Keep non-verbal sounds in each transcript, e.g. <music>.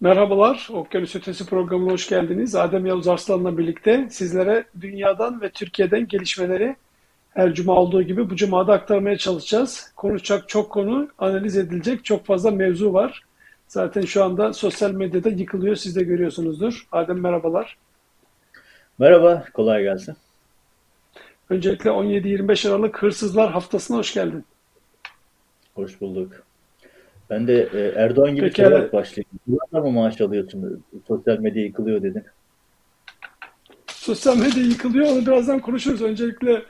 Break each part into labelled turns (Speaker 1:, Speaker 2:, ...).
Speaker 1: Merhabalar, Okyanus Ötesi programına hoş geldiniz. Adem Yavuz Arslan'la birlikte sizlere dünyadan ve Türkiye'den gelişmeleri her cuma olduğu gibi bu cumada aktarmaya çalışacağız. Konuşacak çok konu, analiz edilecek çok fazla mevzu var. Zaten şu anda sosyal medyada yıkılıyor, siz de görüyorsunuzdur. Adem merhabalar.
Speaker 2: Merhaba, kolay gelsin.
Speaker 1: Öncelikle 17-25 Aralık Hırsızlar Haftası'na hoş geldin.
Speaker 2: Hoş bulduk. Ben de e, Erdoğan gibi
Speaker 1: Peki,
Speaker 2: sorarak başlayayım. Yıllar mı maaş alıyorsun? Sosyal medya yıkılıyor dedin.
Speaker 1: Sosyal medya yıkılıyor, onu birazdan konuşuruz. Öncelikle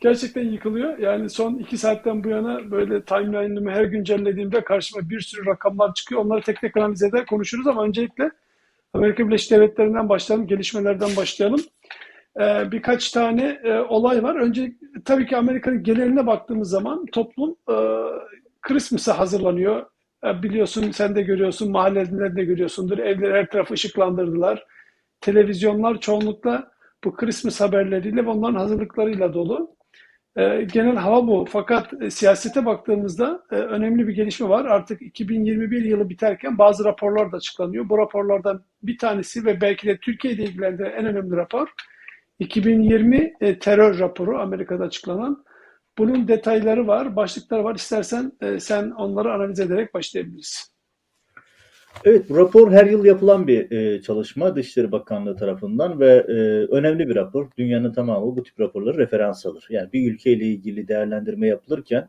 Speaker 1: gerçekten yıkılıyor. Yani son iki saatten bu yana böyle timeline'ımı her güncellediğimde karşıma bir sürü rakamlar çıkıyor. Onları tek tek analiz eder konuşuruz ama öncelikle Amerika Birleşik Devletleri'nden başlayalım, gelişmelerden başlayalım. Ee, birkaç tane e, olay var. Önce tabii ki Amerika'nın geneline baktığımız zaman toplum e, Christmas'a hazırlanıyor. E, biliyorsun sen de görüyorsun, mahallelerde de görüyorsundur. Evleri her tarafı ışıklandırdılar. Televizyonlar çoğunlukla bu Christmas haberleriyle ve onların hazırlıklarıyla dolu. E, genel hava bu. Fakat e, siyasete baktığımızda e, önemli bir gelişme var. Artık 2021 yılı biterken bazı raporlar da açıklanıyor. Bu raporlardan bir tanesi ve belki de Türkiye'de ilgilendiren en önemli rapor 2020 e, terör raporu Amerika'da açıklanan. Bunun detayları var, başlıkları var. İstersen e, sen onları analiz ederek başlayabiliriz.
Speaker 2: Evet, bu rapor her yıl yapılan bir e, çalışma Dışişleri Bakanlığı tarafından ve e, önemli bir rapor. Dünyanın tamamı bu tip raporları referans alır. Yani bir ülkeyle ilgili değerlendirme yapılırken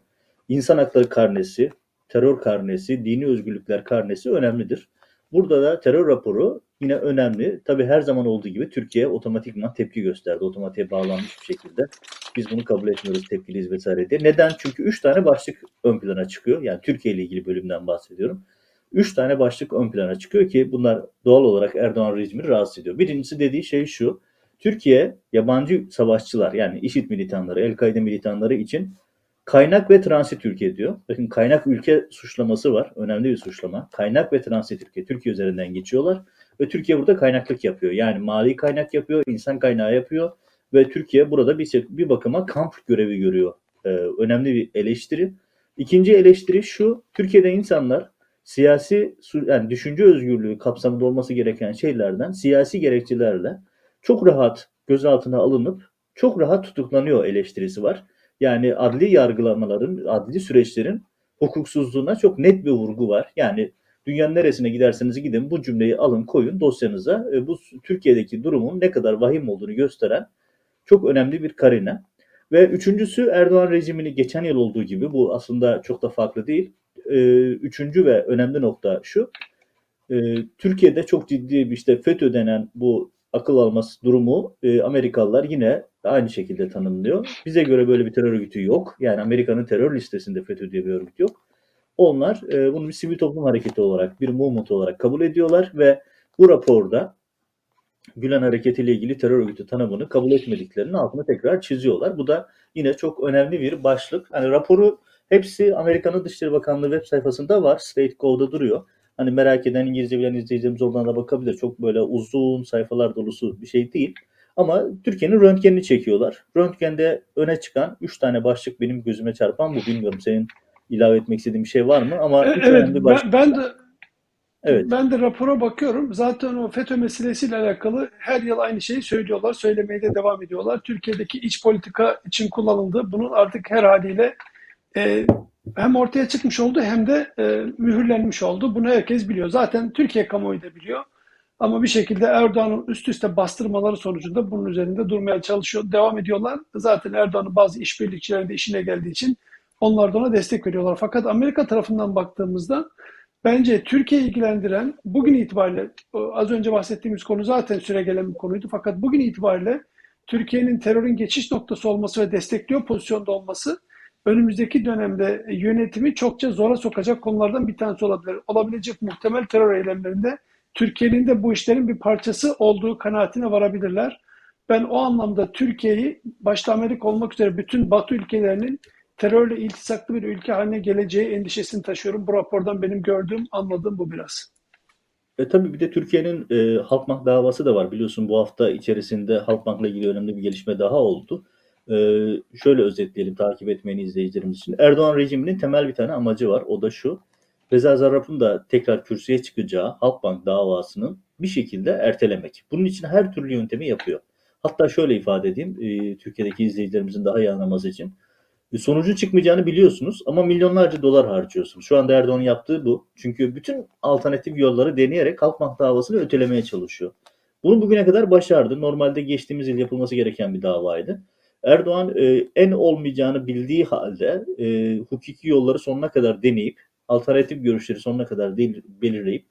Speaker 2: insan hakları karnesi, terör karnesi, dini özgürlükler karnesi önemlidir. Burada da terör raporu yine önemli. Tabii her zaman olduğu gibi Türkiye otomatikman tepki gösterdi. Otomatiğe bağlanmış bir şekilde. Biz bunu kabul etmiyoruz, tepkiliyiz vesaire diye. Neden? Çünkü üç tane başlık ön plana çıkıyor. Yani Türkiye ile ilgili bölümden bahsediyorum. Üç tane başlık ön plana çıkıyor ki bunlar doğal olarak Erdoğan rejimini rahatsız ediyor. Birincisi dediği şey şu. Türkiye yabancı savaşçılar yani IŞİD militanları, El-Kaide militanları için Kaynak ve transit ülke diyor. Bakın kaynak ülke suçlaması var. Önemli bir suçlama. Kaynak ve transit ülke. Türkiye üzerinden geçiyorlar. Ve Türkiye burada kaynaklık yapıyor. Yani mali kaynak yapıyor, insan kaynağı yapıyor. Ve Türkiye burada bir, bir bakıma kamp görevi görüyor. Ee, önemli bir eleştiri. İkinci eleştiri şu. Türkiye'de insanlar siyasi yani düşünce özgürlüğü kapsamında olması gereken şeylerden siyasi gerekçelerle çok rahat gözaltına alınıp çok rahat tutuklanıyor eleştirisi var. Yani adli yargılamaların, adli süreçlerin hukuksuzluğuna çok net bir vurgu var. Yani dünyanın neresine giderseniz gidin bu cümleyi alın koyun dosyanıza. E, bu Türkiye'deki durumun ne kadar vahim olduğunu gösteren çok önemli bir karine. Ve üçüncüsü Erdoğan rejimini geçen yıl olduğu gibi bu aslında çok da farklı değil. E, üçüncü ve önemli nokta şu. E, Türkiye'de çok ciddi bir işte FETÖ denen bu akıl alması durumu e, Amerikalılar yine aynı şekilde tanımlıyor. Bize göre böyle bir terör örgütü yok. Yani Amerika'nın terör listesinde FETÖ diye bir örgüt yok. Onlar e, bunu bir sivil toplum hareketi olarak, bir movement olarak kabul ediyorlar ve bu raporda Gülen Hareketi ile ilgili terör örgütü tanımını kabul etmediklerinin altını tekrar çiziyorlar. Bu da yine çok önemli bir başlık. Hani raporu hepsi Amerika'nın Dışişleri Bakanlığı web sayfasında var. State Code'da duruyor. Hani merak eden İngilizce bilen izleyicilerimiz oradan da bakabilir. Çok böyle uzun sayfalar dolusu bir şey değil. Ama Türkiye'nin röntgenini çekiyorlar. Röntgende öne çıkan 3 tane başlık benim gözüme çarpan bu. Bilmiyorum senin ilave etmek istediğin bir şey var mı? Ama
Speaker 1: üç evet, önemli başlık. Ben, ben de Evet. Ben de rapora bakıyorum. Zaten o FETÖ meselesiyle alakalı her yıl aynı şeyi söylüyorlar. Söylemeye de devam ediyorlar. Türkiye'deki iç politika için kullanıldı. Bunun artık her haliyle e, hem ortaya çıkmış oldu hem de e, mühürlenmiş oldu. Bunu herkes biliyor. Zaten Türkiye kamuoyu da biliyor. Ama bir şekilde Erdoğan'ın üst üste bastırmaları sonucunda bunun üzerinde durmaya çalışıyor, devam ediyorlar. Zaten Erdoğan'ın bazı işbirlikçilerin de işine geldiği için onlar da ona destek veriyorlar. Fakat Amerika tarafından baktığımızda bence Türkiye ilgilendiren bugün itibariyle az önce bahsettiğimiz konu zaten süre gelen bir konuydu. Fakat bugün itibariyle Türkiye'nin terörün geçiş noktası olması ve destekliyor pozisyonda olması önümüzdeki dönemde yönetimi çokça zora sokacak konulardan bir tanesi olabilir. Olabilecek muhtemel terör eylemlerinde Türkiye'nin de bu işlerin bir parçası olduğu kanaatine varabilirler. Ben o anlamda Türkiye'yi başta Amerika olmak üzere bütün Batı ülkelerinin terörle iltisaklı bir ülke haline geleceği endişesini taşıyorum. Bu rapordan benim gördüğüm, anladığım bu biraz.
Speaker 2: E tabii bir de Türkiye'nin e, Halkbank davası da var. Biliyorsun bu hafta içerisinde Halkbank'la ilgili önemli bir gelişme daha oldu. E, şöyle özetleyelim takip etmeni izleyicilerimiz için. Erdoğan rejiminin temel bir tane amacı var. O da şu Reza Zarrab'ın da tekrar kürsüye çıkacağı Halkbank davasının bir şekilde ertelemek. Bunun için her türlü yöntemi yapıyor. Hatta şöyle ifade edeyim, e, Türkiye'deki izleyicilerimizin daha iyi anlaması için. E, sonucu çıkmayacağını biliyorsunuz ama milyonlarca dolar harcıyorsunuz. Şu anda Erdoğan'ın yaptığı bu. Çünkü bütün alternatif yolları deneyerek Halkbank davasını ötelemeye çalışıyor. Bunu bugüne kadar başardı. Normalde geçtiğimiz yıl yapılması gereken bir davaydı. Erdoğan e, en olmayacağını bildiği halde e, hukuki yolları sonuna kadar deneyip alternatif görüşleri sonuna kadar değil, belirleyip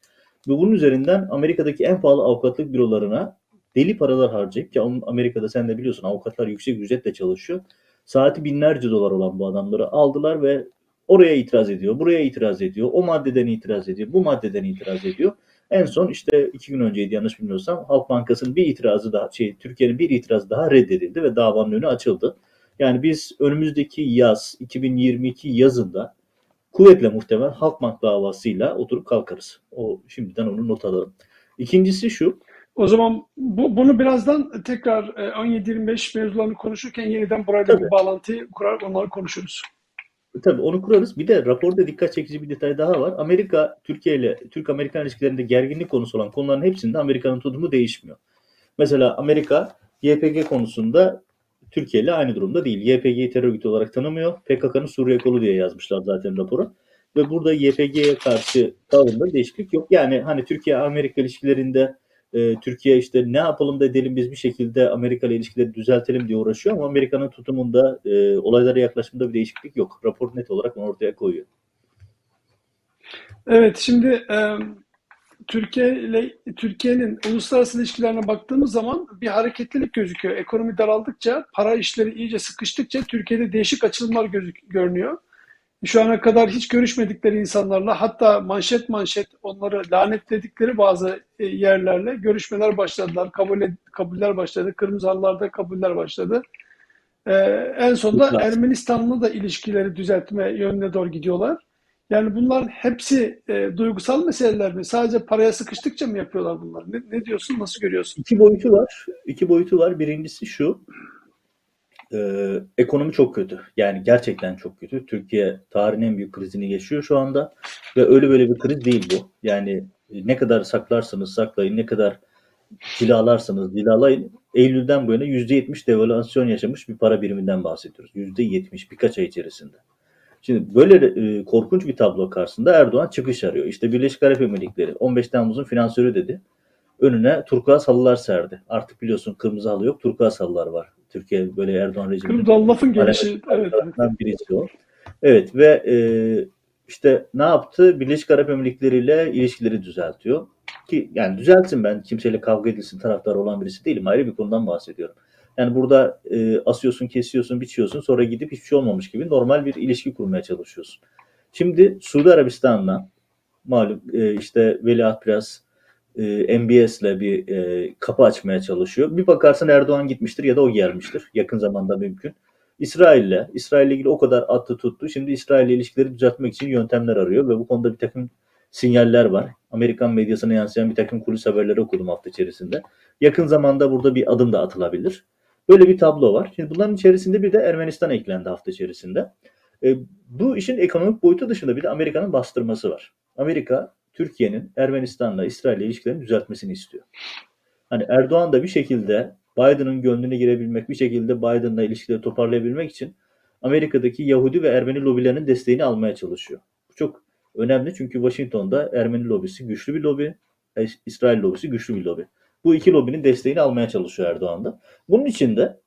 Speaker 2: ve bunun üzerinden Amerika'daki en pahalı avukatlık bürolarına deli paralar harcayıp ki Amerika'da sen de biliyorsun avukatlar yüksek ücretle çalışıyor. Saati binlerce dolar olan bu adamları aldılar ve oraya itiraz ediyor, buraya itiraz ediyor, o maddeden itiraz ediyor, bu maddeden itiraz ediyor. En son işte iki gün önceydi yanlış bilmiyorsam Halk Bankası'nın bir itirazı daha şey Türkiye'nin bir itirazı daha reddedildi ve davanın önü açıldı. Yani biz önümüzdeki yaz 2022 yazında kuvvetle muhtemel Halkbank davasıyla oturup kalkarız. O şimdiden onu not alalım. İkincisi şu.
Speaker 1: O zaman bu, bunu birazdan tekrar 17-25 e, mevzularını konuşurken yeniden burayla Tabii. bir bağlantı kurar onları konuşuruz.
Speaker 2: Tabii onu kurarız. Bir de raporda dikkat çekici bir detay daha var. Amerika, Türkiye ile Türk-Amerikan ilişkilerinde gerginlik konusu olan konuların hepsinde Amerika'nın tutumu değişmiyor. Mesela Amerika YPG konusunda Türkiye ile aynı durumda değil. YPG'yi terör örgütü olarak tanımıyor. PKK'nın Suriye kolu diye yazmışlar zaten raporu. Ve burada YPG'ye karşı tavrında değişiklik yok. Yani hani Türkiye-Amerika ilişkilerinde e, Türkiye işte ne yapalım da edelim biz bir şekilde Amerika ile ilişkileri düzeltelim diye uğraşıyor ama Amerika'nın tutumunda e, olaylara yaklaşımında bir değişiklik yok. Rapor net olarak onu ortaya koyuyor.
Speaker 1: Evet şimdi e, Türkiye ile Türkiye'nin uluslararası ilişkilerine baktığımız zaman bir hareketlilik gözüküyor. Ekonomi daraldıkça, para işleri iyice sıkıştıkça Türkiye'de değişik açılımlar gözük görünüyor. Şu ana kadar hiç görüşmedikleri insanlarla hatta manşet manşet onları lanetledikleri bazı e, yerlerle görüşmeler başladılar. Kabul kabuller başladı. Kırmızı halılarda kabuller başladı. Ee, en sonunda Ermenistan'la da ilişkileri düzeltme yönüne doğru gidiyorlar. Yani bunlar hepsi e, duygusal meseleler mi? Sadece paraya sıkıştıkça mı yapıyorlar bunları? Ne, ne diyorsun? Nasıl görüyorsun?
Speaker 2: İki boyutu var. İki boyutu var. Birincisi şu. E, ekonomi çok kötü. Yani gerçekten çok kötü. Türkiye tarihin en büyük krizini yaşıyor şu anda. Ve öyle böyle bir kriz değil bu. Yani e, ne kadar saklarsanız saklayın, ne kadar cilalarsanız cilalayın. Eylül'den bu yana %70 devalüasyon yaşamış bir para biriminden bahsediyoruz. %70 birkaç ay içerisinde. Şimdi böyle e, korkunç bir tablo karşısında Erdoğan çıkış arıyor. İşte Birleşik Arap Emirlikleri 15 Temmuz'un finansörü dedi. Önüne turkuaz halılar serdi. Artık biliyorsun kırmızı halı yok, turkuaz halılar var. Türkiye böyle Erdoğan rejiminin
Speaker 1: Kırmızı lafın gelişi.
Speaker 2: Evet. birisi o. Evet ve e, işte ne yaptı? Birleşik Arap Emirlikleri ile ilişkileri düzeltiyor. Ki yani düzeltsin ben kimseyle kavga edilsin taraftar olan birisi değilim. Ayrı bir konudan bahsediyorum. Yani burada e, asıyorsun, kesiyorsun, biçiyorsun sonra gidip hiçbir şey olmamış gibi normal bir ilişki kurmaya çalışıyorsun. Şimdi Suudi Arabistan'la malum e, işte Veliaht biraz e, MBS'le bir e, kapı açmaya çalışıyor. Bir bakarsın Erdoğan gitmiştir ya da o gelmiştir. Yakın zamanda mümkün. İsrail'le, İsrail'le ilgili o kadar attı tuttu. Şimdi İsrail'le ilişkileri düzeltmek için yöntemler arıyor ve bu konuda bir takım sinyaller var. Amerikan medyasına yansıyan bir takım kulis haberleri okudum hafta içerisinde. Yakın zamanda burada bir adım da atılabilir. Böyle bir tablo var. Şimdi bunların içerisinde bir de Ermenistan eklendi hafta içerisinde. E, bu işin ekonomik boyutu dışında bir de Amerika'nın bastırması var. Amerika, Türkiye'nin Ermenistan'la, İsrail'le ilişkilerini düzeltmesini istiyor. Hani Erdoğan da bir şekilde Biden'ın gönlüne girebilmek, bir şekilde Biden'la ilişkileri toparlayabilmek için Amerika'daki Yahudi ve Ermeni lobilerinin desteğini almaya çalışıyor. Bu çok önemli çünkü Washington'da Ermeni lobisi güçlü bir lobi, İsrail lobisi güçlü bir lobi. Bu iki lobinin desteğini almaya çalışıyor Erdoğan da. Bunun için de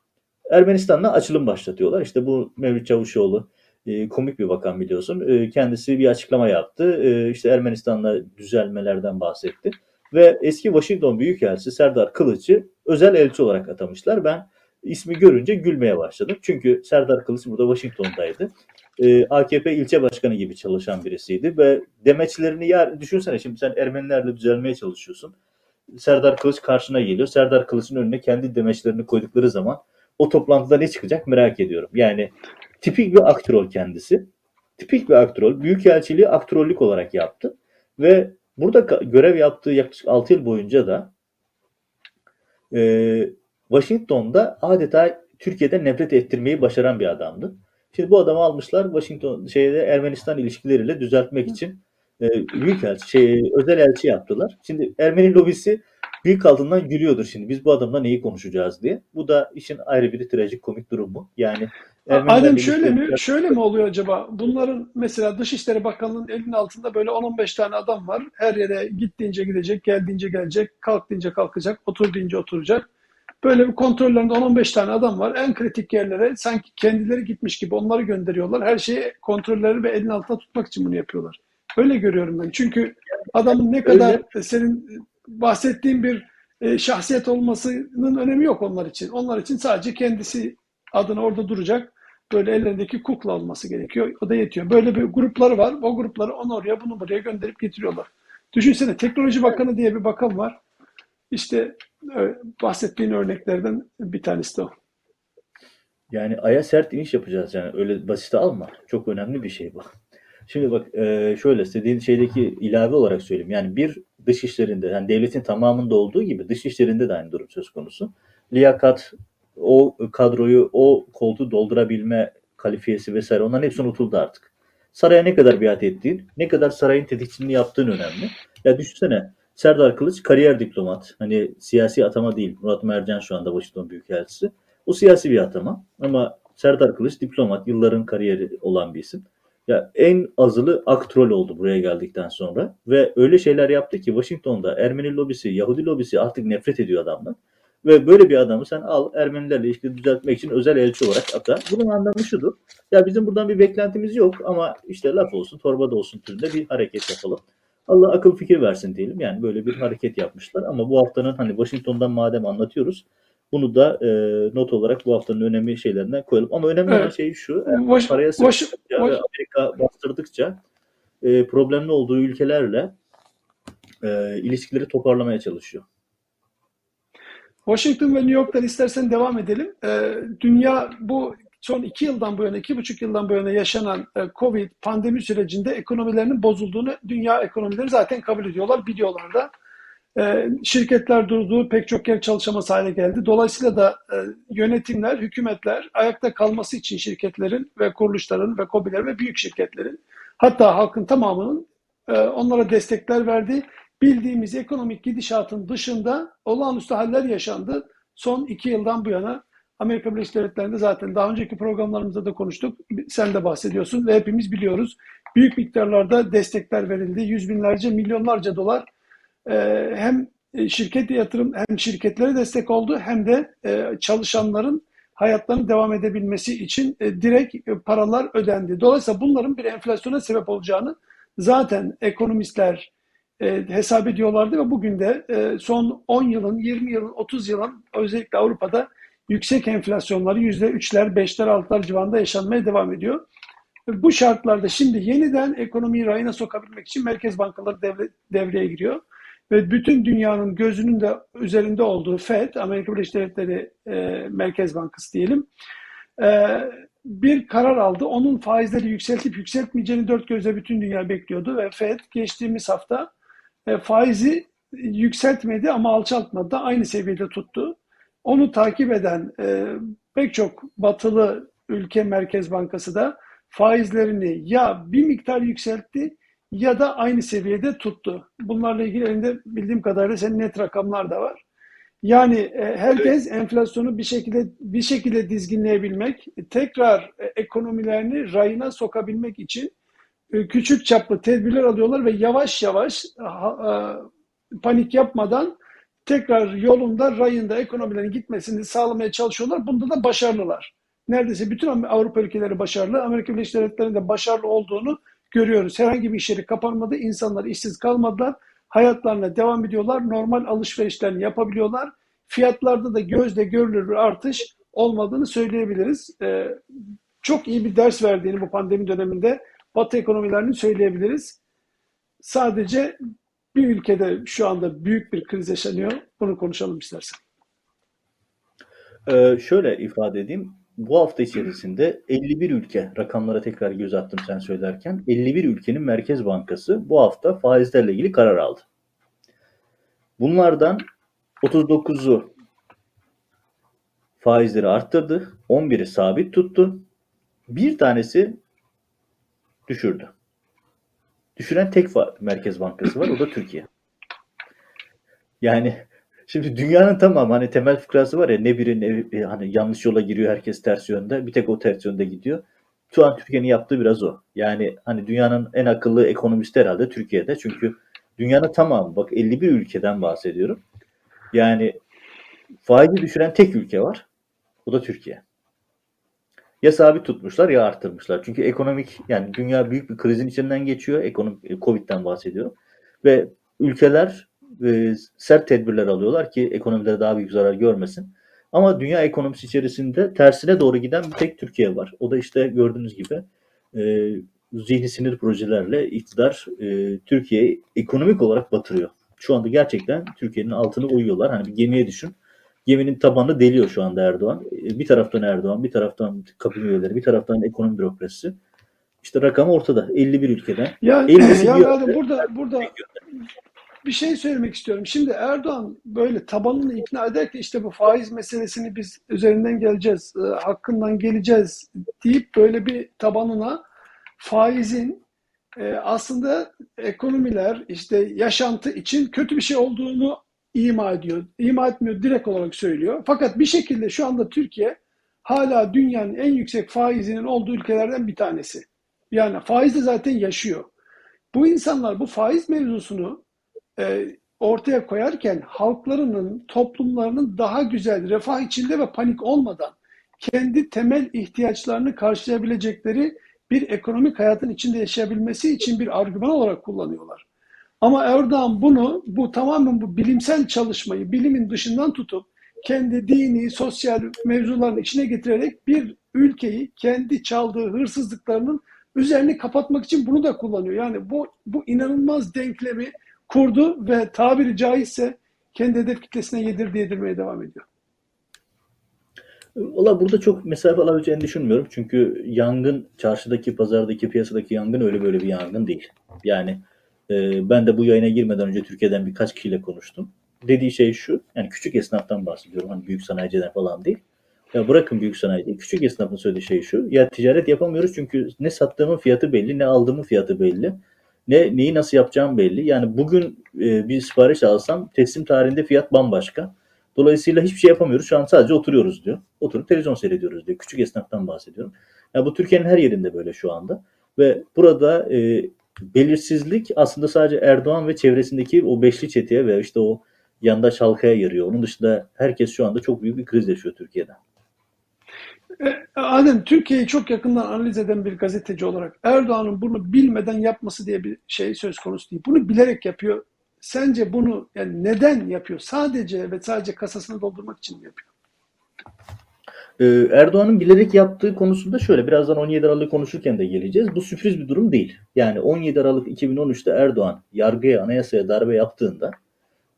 Speaker 2: Ermenistan'la açılım başlatıyorlar. İşte bu Mevlüt Çavuşoğlu e, komik bir bakan biliyorsun. E, kendisi bir açıklama yaptı. E, işte Ermenistan'la düzelmelerden bahsetti. Ve eski Washington Büyükelçisi Serdar Kılıç'ı özel elçi olarak atamışlar. Ben ismi görünce gülmeye başladım. Çünkü Serdar Kılıç burada Washington'daydı. E, AKP ilçe başkanı gibi çalışan birisiydi ve demeçlerini ya düşünsene şimdi sen Ermenilerle düzelmeye çalışıyorsun. Serdar Kılıç karşına geliyor. Serdar Kılıç'ın önüne kendi demeçlerini koydukları zaman o toplantıda ne çıkacak merak ediyorum. Yani tipik bir aktörol kendisi. Tipik bir aktörol. Büyükelçiliği aktrollük olarak yaptı. Ve burada görev yaptığı yaklaşık 6 yıl boyunca da e, Washington'da adeta Türkiye'de nefret ettirmeyi başaran bir adamdı. Şimdi bu adamı almışlar Washington şeyde Ermenistan ilişkileriyle düzeltmek için e, büyükelçi, şey, özel elçi yaptılar. Şimdi Ermeni lobisi büyük altından gülüyordur şimdi. Biz bu adamla neyi konuşacağız diye. Bu da işin ayrı bir trajik komik durumu. Yani
Speaker 1: Adem şöyle mi şöyle mi oluyor acaba? Bunların mesela Dışişleri Bakanlığı'nın elinin altında böyle 10-15 tane adam var. Her yere gittiğince gidecek, geldiğince gelecek, kalk deyince kalkacak, otur deyince oturacak. Böyle bir kontrollerinde 10-15 tane adam var. En kritik yerlere sanki kendileri gitmiş gibi onları gönderiyorlar. Her şeyi kontrolleri ve elin altında tutmak için bunu yapıyorlar. Öyle görüyorum ben. Çünkü adamın ne kadar Öyle. senin bahsettiğin bir e, şahsiyet olmasının önemi yok onlar için. Onlar için sadece kendisi adına orada duracak. Böyle ellerindeki kukla olması gerekiyor. O da yetiyor. Böyle bir grupları var. O grupları onu oraya bunu buraya gönderip getiriyorlar. Düşünsene teknoloji bakanı diye bir bakan var. İşte e, bahsettiğin örneklerden bir tanesi de o.
Speaker 2: Yani aya sert iniş yapacağız yani öyle basit alma. Çok önemli bir şey bu. Şimdi bak e, şöyle istediğin şeydeki ilave olarak söyleyeyim. Yani bir dış işlerinde yani devletin tamamında olduğu gibi dış işlerinde de aynı durum söz konusu. Liyakat, o kadroyu, o koltuğu doldurabilme kalifiyesi vesaire onların hepsi unutuldu artık. Saraya ne kadar biat ettiğin, ne kadar sarayın tetikçiliğini yaptığın önemli. Ya düşünsene Serdar Kılıç kariyer diplomat. Hani siyasi atama değil. Murat Mercan şu anda Washington Büyükelçisi. O siyasi bir atama. Ama Serdar Kılıç diplomat. Yılların kariyeri olan bir isim. Ya en azılı aktrol oldu buraya geldikten sonra ve öyle şeyler yaptı ki Washington'da Ermeni lobisi, Yahudi lobisi artık nefret ediyor adamdan. Ve böyle bir adamı sen al Ermenilerle ilişki düzeltmek için özel elçi olarak ata. Bunun anlamı şudur. Ya bizim buradan bir beklentimiz yok ama işte laf olsun, torbada olsun türünde bir hareket yapalım. Allah akıl fikir versin diyelim. Yani böyle bir hareket yapmışlar. Ama bu haftanın hani Washington'dan madem anlatıyoruz bunu da e, not olarak bu haftanın önemli şeylerinden koyalım. Ama önemli evet. olan şey şu. Wash, paraya sıkıştıkça Wash, Amerika bastırdıkça e, problemli olduğu ülkelerle e, ilişkileri toparlamaya çalışıyor.
Speaker 1: Washington ve New York'tan istersen devam edelim. E, dünya bu son iki yıldan bu yana, iki buçuk yıldan bu yana yaşanan e, Covid pandemi sürecinde ekonomilerinin bozulduğunu dünya ekonomileri zaten kabul ediyorlar, biliyorlar da. E, şirketler durdu, pek çok yer çalışamaz hale geldi. Dolayısıyla da e, yönetimler, hükümetler ayakta kalması için şirketlerin ve kuruluşların ve COBİ'lerin ve büyük şirketlerin hatta halkın tamamının onlara destekler verdi. Bildiğimiz ekonomik gidişatın dışında olağanüstü haller yaşandı. Son iki yıldan bu yana Amerika Birleşik Devletleri'nde zaten daha önceki programlarımızda da konuştuk. Sen de bahsediyorsun ve hepimiz biliyoruz. Büyük miktarlarda destekler verildi. Yüz binlerce, milyonlarca dolar e, hem şirket yatırım hem şirketlere destek oldu hem de e, çalışanların hayatlarının devam edebilmesi için e, direkt paralar ödendi. Dolayısıyla bunların bir enflasyona sebep olacağını zaten ekonomistler hesap ediyorlardı ve bugün de son 10 yılın, 20 yılın, 30 yılın özellikle Avrupa'da yüksek enflasyonları %3'ler, 5'ler, 6'lar civarında yaşanmaya devam ediyor. Bu şartlarda şimdi yeniden ekonomiyi rayına sokabilmek için merkez bankaları devre, devreye giriyor. Ve bütün dünyanın gözünün de üzerinde olduğu FED, Amerika Birleşik Devletleri e, Merkez Bankası diyelim, e, bir karar aldı. Onun faizleri yükseltip yükseltmeyeceğini dört gözle bütün dünya bekliyordu ve FED geçtiğimiz hafta e, faizi yükseltmedi ama alçaltmadı da aynı seviyede tuttu. Onu takip eden e, pek çok batılı ülke Merkez Bankası da faizlerini ya bir miktar yükseltti ya da aynı seviyede tuttu. Bunlarla ilgili elinde bildiğim kadarıyla senin net rakamlar da var. Yani e, herkes enflasyonu bir şekilde bir şekilde dizginleyebilmek, tekrar e, ekonomilerini rayına sokabilmek için küçük çaplı tedbirler alıyorlar ve yavaş yavaş panik yapmadan tekrar yolunda, rayında ekonomilerin gitmesini sağlamaya çalışıyorlar. Bunda da başarılılar. Neredeyse bütün Avrupa ülkeleri başarılı, Amerika Birleşik Devletleri'nin de başarılı olduğunu görüyoruz. Herhangi bir iş yeri kapanmadı, insanlar işsiz kalmadılar, hayatlarına devam ediyorlar, normal alışverişlerini yapabiliyorlar. Fiyatlarda da gözle görülür bir artış olmadığını söyleyebiliriz. Ee, çok iyi bir ders verdiğini bu pandemi döneminde Batı ekonomilerini söyleyebiliriz. Sadece bir ülkede şu anda büyük bir kriz yaşanıyor. Bunu konuşalım istersen.
Speaker 2: Ee, şöyle ifade edeyim. Bu hafta içerisinde 51 ülke, rakamlara tekrar göz attım sen söylerken, 51 ülkenin Merkez Bankası bu hafta faizlerle ilgili karar aldı. Bunlardan 39'u faizleri arttırdı, 11'i sabit tuttu, bir tanesi düşürdü. düşüren tek merkez bankası var. O da Türkiye. Yani şimdi dünyanın tamam hani temel fıkrası var ya ne biri ne e, hani yanlış yola giriyor herkes ters yönde. Bir tek o ters yönde gidiyor. Şu an Türkiye'nin yaptığı biraz o. Yani hani dünyanın en akıllı ekonomisti herhalde Türkiye'de. Çünkü dünyanın tamamı bak 51 ülkeden bahsediyorum. Yani faizi düşüren tek ülke var. O da Türkiye. Ya sabit tutmuşlar ya arttırmışlar. Çünkü ekonomik yani dünya büyük bir krizin içinden geçiyor. Ekonomik e, Covid'den bahsediyorum. Ve ülkeler e, sert tedbirler alıyorlar ki ekonomileri daha büyük zarar görmesin. Ama dünya ekonomisi içerisinde tersine doğru giden bir tek Türkiye var. O da işte gördüğünüz gibi e, zihni sinir projelerle iktidar e, Türkiye'yi ekonomik olarak batırıyor. Şu anda gerçekten Türkiye'nin altını uyuyorlar. Hani bir gemiye düşün. Geminin tabanını deliyor şu anda Erdoğan. E, bir taraftan Erdoğan, bir taraftan kabine üyeleri, bir taraftan ekonomi bürokrasisi. İşte rakam ortada. 51 ülkeden.
Speaker 1: Ya, ya burada burada bir şey söylemek istiyorum. Şimdi Erdoğan böyle tabanını ikna ederken işte bu faiz meselesini biz üzerinden geleceğiz, e, hakkından geleceğiz deyip böyle bir tabanına faizin e, aslında ekonomiler işte yaşantı için kötü bir şey olduğunu ima ediyor. İma etmiyor, direkt olarak söylüyor. Fakat bir şekilde şu anda Türkiye hala dünyanın en yüksek faizinin olduğu ülkelerden bir tanesi. Yani faiz de zaten yaşıyor. Bu insanlar bu faiz mevzusunu e, ortaya koyarken halklarının, toplumlarının daha güzel, refah içinde ve panik olmadan kendi temel ihtiyaçlarını karşılayabilecekleri bir ekonomik hayatın içinde yaşayabilmesi için bir argüman olarak kullanıyorlar. Ama Erdoğan bunu, bu tamamen bu bilimsel çalışmayı bilimin dışından tutup kendi dini, sosyal mevzuların içine getirerek bir ülkeyi kendi çaldığı hırsızlıklarının üzerini kapatmak için bunu da kullanıyor. Yani bu bu inanılmaz denklemi kurdu ve tabiri caizse kendi hedef kitlesine yedirdi yedirmeye devam ediyor.
Speaker 2: Valla burada çok mesafe alabileceğini düşünmüyorum. Çünkü yangın çarşıdaki, pazardaki, piyasadaki yangın öyle böyle bir yangın değil. Yani e, ben de bu yayına girmeden önce Türkiye'den birkaç kişiyle konuştum. Dediği şey şu, yani küçük esnaftan bahsediyorum. Hani büyük sanayiciden falan değil. Ya bırakın büyük sanayi. Küçük esnafın söylediği şey şu. Ya ticaret yapamıyoruz çünkü ne sattığımın fiyatı belli, ne aldığımın fiyatı belli. Ne neyi nasıl yapacağım belli. Yani bugün e, bir sipariş alsam teslim tarihinde fiyat bambaşka. Dolayısıyla hiçbir şey yapamıyoruz. Şu an sadece oturuyoruz diyor. Oturup televizyon seyrediyoruz diyor. Küçük esnaftan bahsediyorum. Yani bu Türkiye'nin her yerinde böyle şu anda. Ve burada e, belirsizlik aslında sadece Erdoğan ve çevresindeki o beşli çeteye ve işte o yandaş halkaya yarıyor. Onun dışında herkes şu anda çok büyük bir kriz yaşıyor Türkiye'de.
Speaker 1: E, Adem, Türkiye'yi çok yakından analiz eden bir gazeteci olarak Erdoğan'ın bunu bilmeden yapması diye bir şey söz konusu değil. Bunu bilerek yapıyor. Sence bunu yani neden yapıyor? Sadece ve sadece kasasını doldurmak için mi yapıyor?
Speaker 2: Ee, Erdoğan'ın bilerek yaptığı konusunda şöyle birazdan 17 Aralık konuşurken de geleceğiz. Bu sürpriz bir durum değil. Yani 17 Aralık 2013'te Erdoğan yargıya, anayasaya darbe yaptığında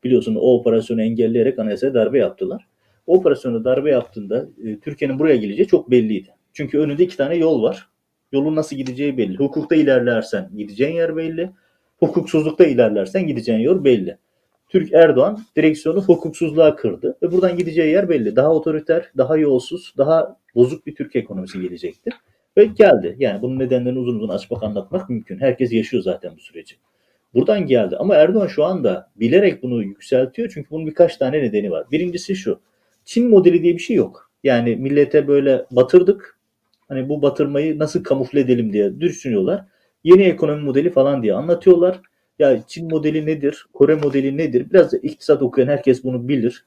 Speaker 2: biliyorsun o operasyonu engelleyerek anayasaya darbe yaptılar. O operasyonu darbe yaptığında e, Türkiye'nin buraya geleceği çok belliydi. Çünkü önünde iki tane yol var. Yolun nasıl gideceği belli. Hukukta ilerlersen gideceğin yer belli. Hukuksuzlukta ilerlersen gideceğin yol belli. Türk Erdoğan direksiyonu hukuksuzluğa kırdı ve buradan gideceği yer belli. Daha otoriter, daha yolsuz, daha bozuk bir Türk ekonomisi gelecekti. Ve geldi. Yani bunun nedenlerini uzun uzun açmak anlatmak mümkün. Herkes yaşıyor zaten bu süreci. Buradan geldi. Ama Erdoğan şu anda bilerek bunu yükseltiyor. Çünkü bunun birkaç tane nedeni var. Birincisi şu. Çin modeli diye bir şey yok. Yani millete böyle batırdık. Hani bu batırmayı nasıl kamufle edelim diye düşünüyorlar. Yeni ekonomi modeli falan diye anlatıyorlar. Ya Çin modeli nedir? Kore modeli nedir? Biraz da iktisat okuyan herkes bunu bilir.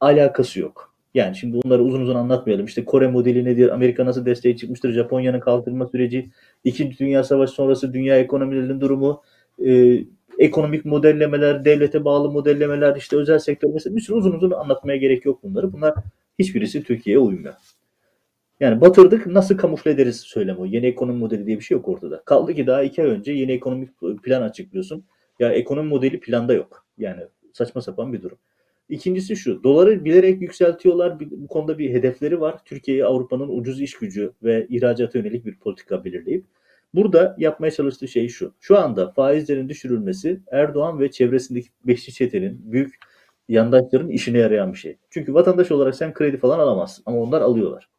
Speaker 2: Alakası yok. Yani şimdi bunları uzun uzun anlatmayalım. İşte Kore modeli nedir? Amerika nasıl desteği çıkmıştır? Japonya'nın kaldırma süreci, İkinci Dünya Savaşı sonrası dünya ekonomilerinin durumu, e, ekonomik modellemeler, devlete bağlı modellemeler, işte özel sektör mesela bir sürü uzun uzun anlatmaya gerek yok bunları. Bunlar hiçbirisi Türkiye'ye uymuyor. Yani batırdık nasıl kamufle ederiz söylemi o. Yeni ekonomi modeli diye bir şey yok ortada. Kaldı ki daha iki ay önce yeni ekonomik plan açıklıyorsun. Ya ekonomi modeli planda yok. Yani saçma sapan bir durum. İkincisi şu, doları bilerek yükseltiyorlar. Bu konuda bir hedefleri var. Türkiye'yi Avrupa'nın ucuz iş gücü ve ihracata yönelik bir politika belirleyip. Burada yapmaya çalıştığı şey şu. Şu anda faizlerin düşürülmesi Erdoğan ve çevresindeki beşli çetenin, büyük yandaşların işine yarayan bir şey. Çünkü vatandaş olarak sen kredi falan alamazsın ama onlar alıyorlar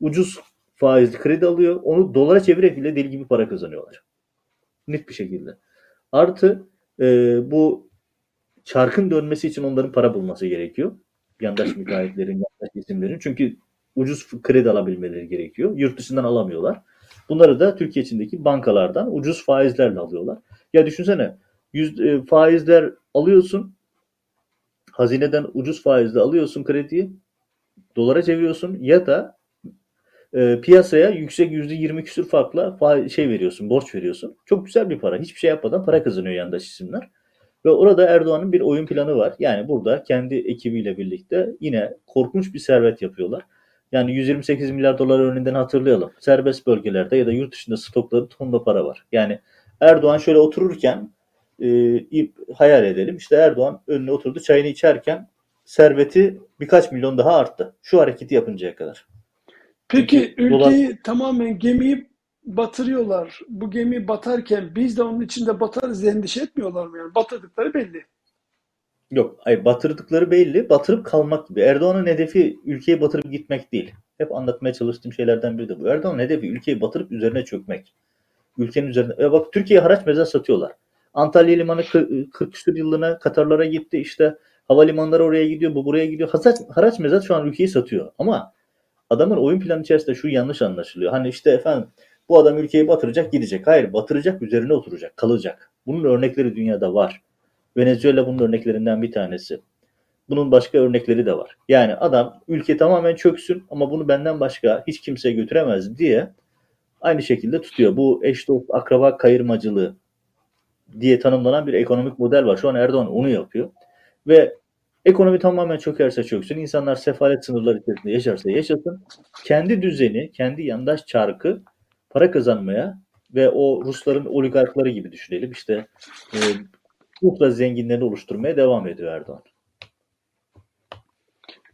Speaker 2: ucuz faizli kredi alıyor. Onu dolara çevirerek bile deli gibi para kazanıyorlar. Net bir şekilde. Artı e, bu çarkın dönmesi için onların para bulması gerekiyor. Yandaş müteahhitlerin, yandaş isimlerin. Çünkü ucuz kredi alabilmeleri gerekiyor. Yurt dışından alamıyorlar. Bunları da Türkiye içindeki bankalardan ucuz faizlerle alıyorlar. Ya düşünsene yüz, e, faizler alıyorsun hazineden ucuz faizle alıyorsun krediyi dolara çeviriyorsun ya da e, piyasaya yüksek yüzde yirmi küsür farkla şey veriyorsun, borç veriyorsun. Çok güzel bir para. Hiçbir şey yapmadan para kazanıyor yandaş isimler. Ve orada Erdoğan'ın bir oyun planı var. Yani burada kendi ekibiyle birlikte yine korkunç bir servet yapıyorlar. Yani 128 milyar dolar örneğinden hatırlayalım. Serbest bölgelerde ya da yurt dışında stokları tonla para var. Yani Erdoğan şöyle otururken e, hayal edelim. İşte Erdoğan önüne oturdu çayını içerken serveti birkaç milyon daha arttı. Şu hareketi yapıncaya kadar.
Speaker 1: Peki Çünkü ülkeyi dolar... tamamen gemiyi batırıyorlar. Bu gemi batarken biz de onun içinde batarız endişe etmiyorlar mı? Yani batırdıkları belli.
Speaker 2: Yok, ay batırdıkları belli. Batırıp kalmak gibi. Erdoğan'ın hedefi ülkeyi batırıp gitmek değil. Hep anlatmaya çalıştığım şeylerden biri de bu. Erdoğan'ın hedefi ülkeyi batırıp üzerine çökmek. Ülkenin üzerine. E bak Türkiye haraç mezar satıyorlar. Antalya Limanı 40 küsur yıllığına Katarlara gitti. İşte havalimanları oraya gidiyor, bu buraya gidiyor. Haraç, haraç mezat şu an ülkeyi satıyor. Ama adamın oyun planı içerisinde şu yanlış anlaşılıyor. Hani işte efendim bu adam ülkeyi batıracak gidecek. Hayır batıracak üzerine oturacak, kalacak. Bunun örnekleri dünyada var. Venezuela bunun örneklerinden bir tanesi. Bunun başka örnekleri de var. Yani adam ülke tamamen çöksün ama bunu benden başka hiç kimseye götüremez diye aynı şekilde tutuyor. Bu eş dost akraba kayırmacılığı diye tanımlanan bir ekonomik model var. Şu an Erdoğan onu yapıyor. Ve ekonomi tamamen çökerse çöksün, insanlar sefalet sınırları içerisinde yaşarsa yaşasın, kendi düzeni, kendi yandaş çarkı para kazanmaya ve o Rusların oligarkları gibi düşünelim. İşte e, ultra zenginlerini oluşturmaya devam ediyor Erdoğan.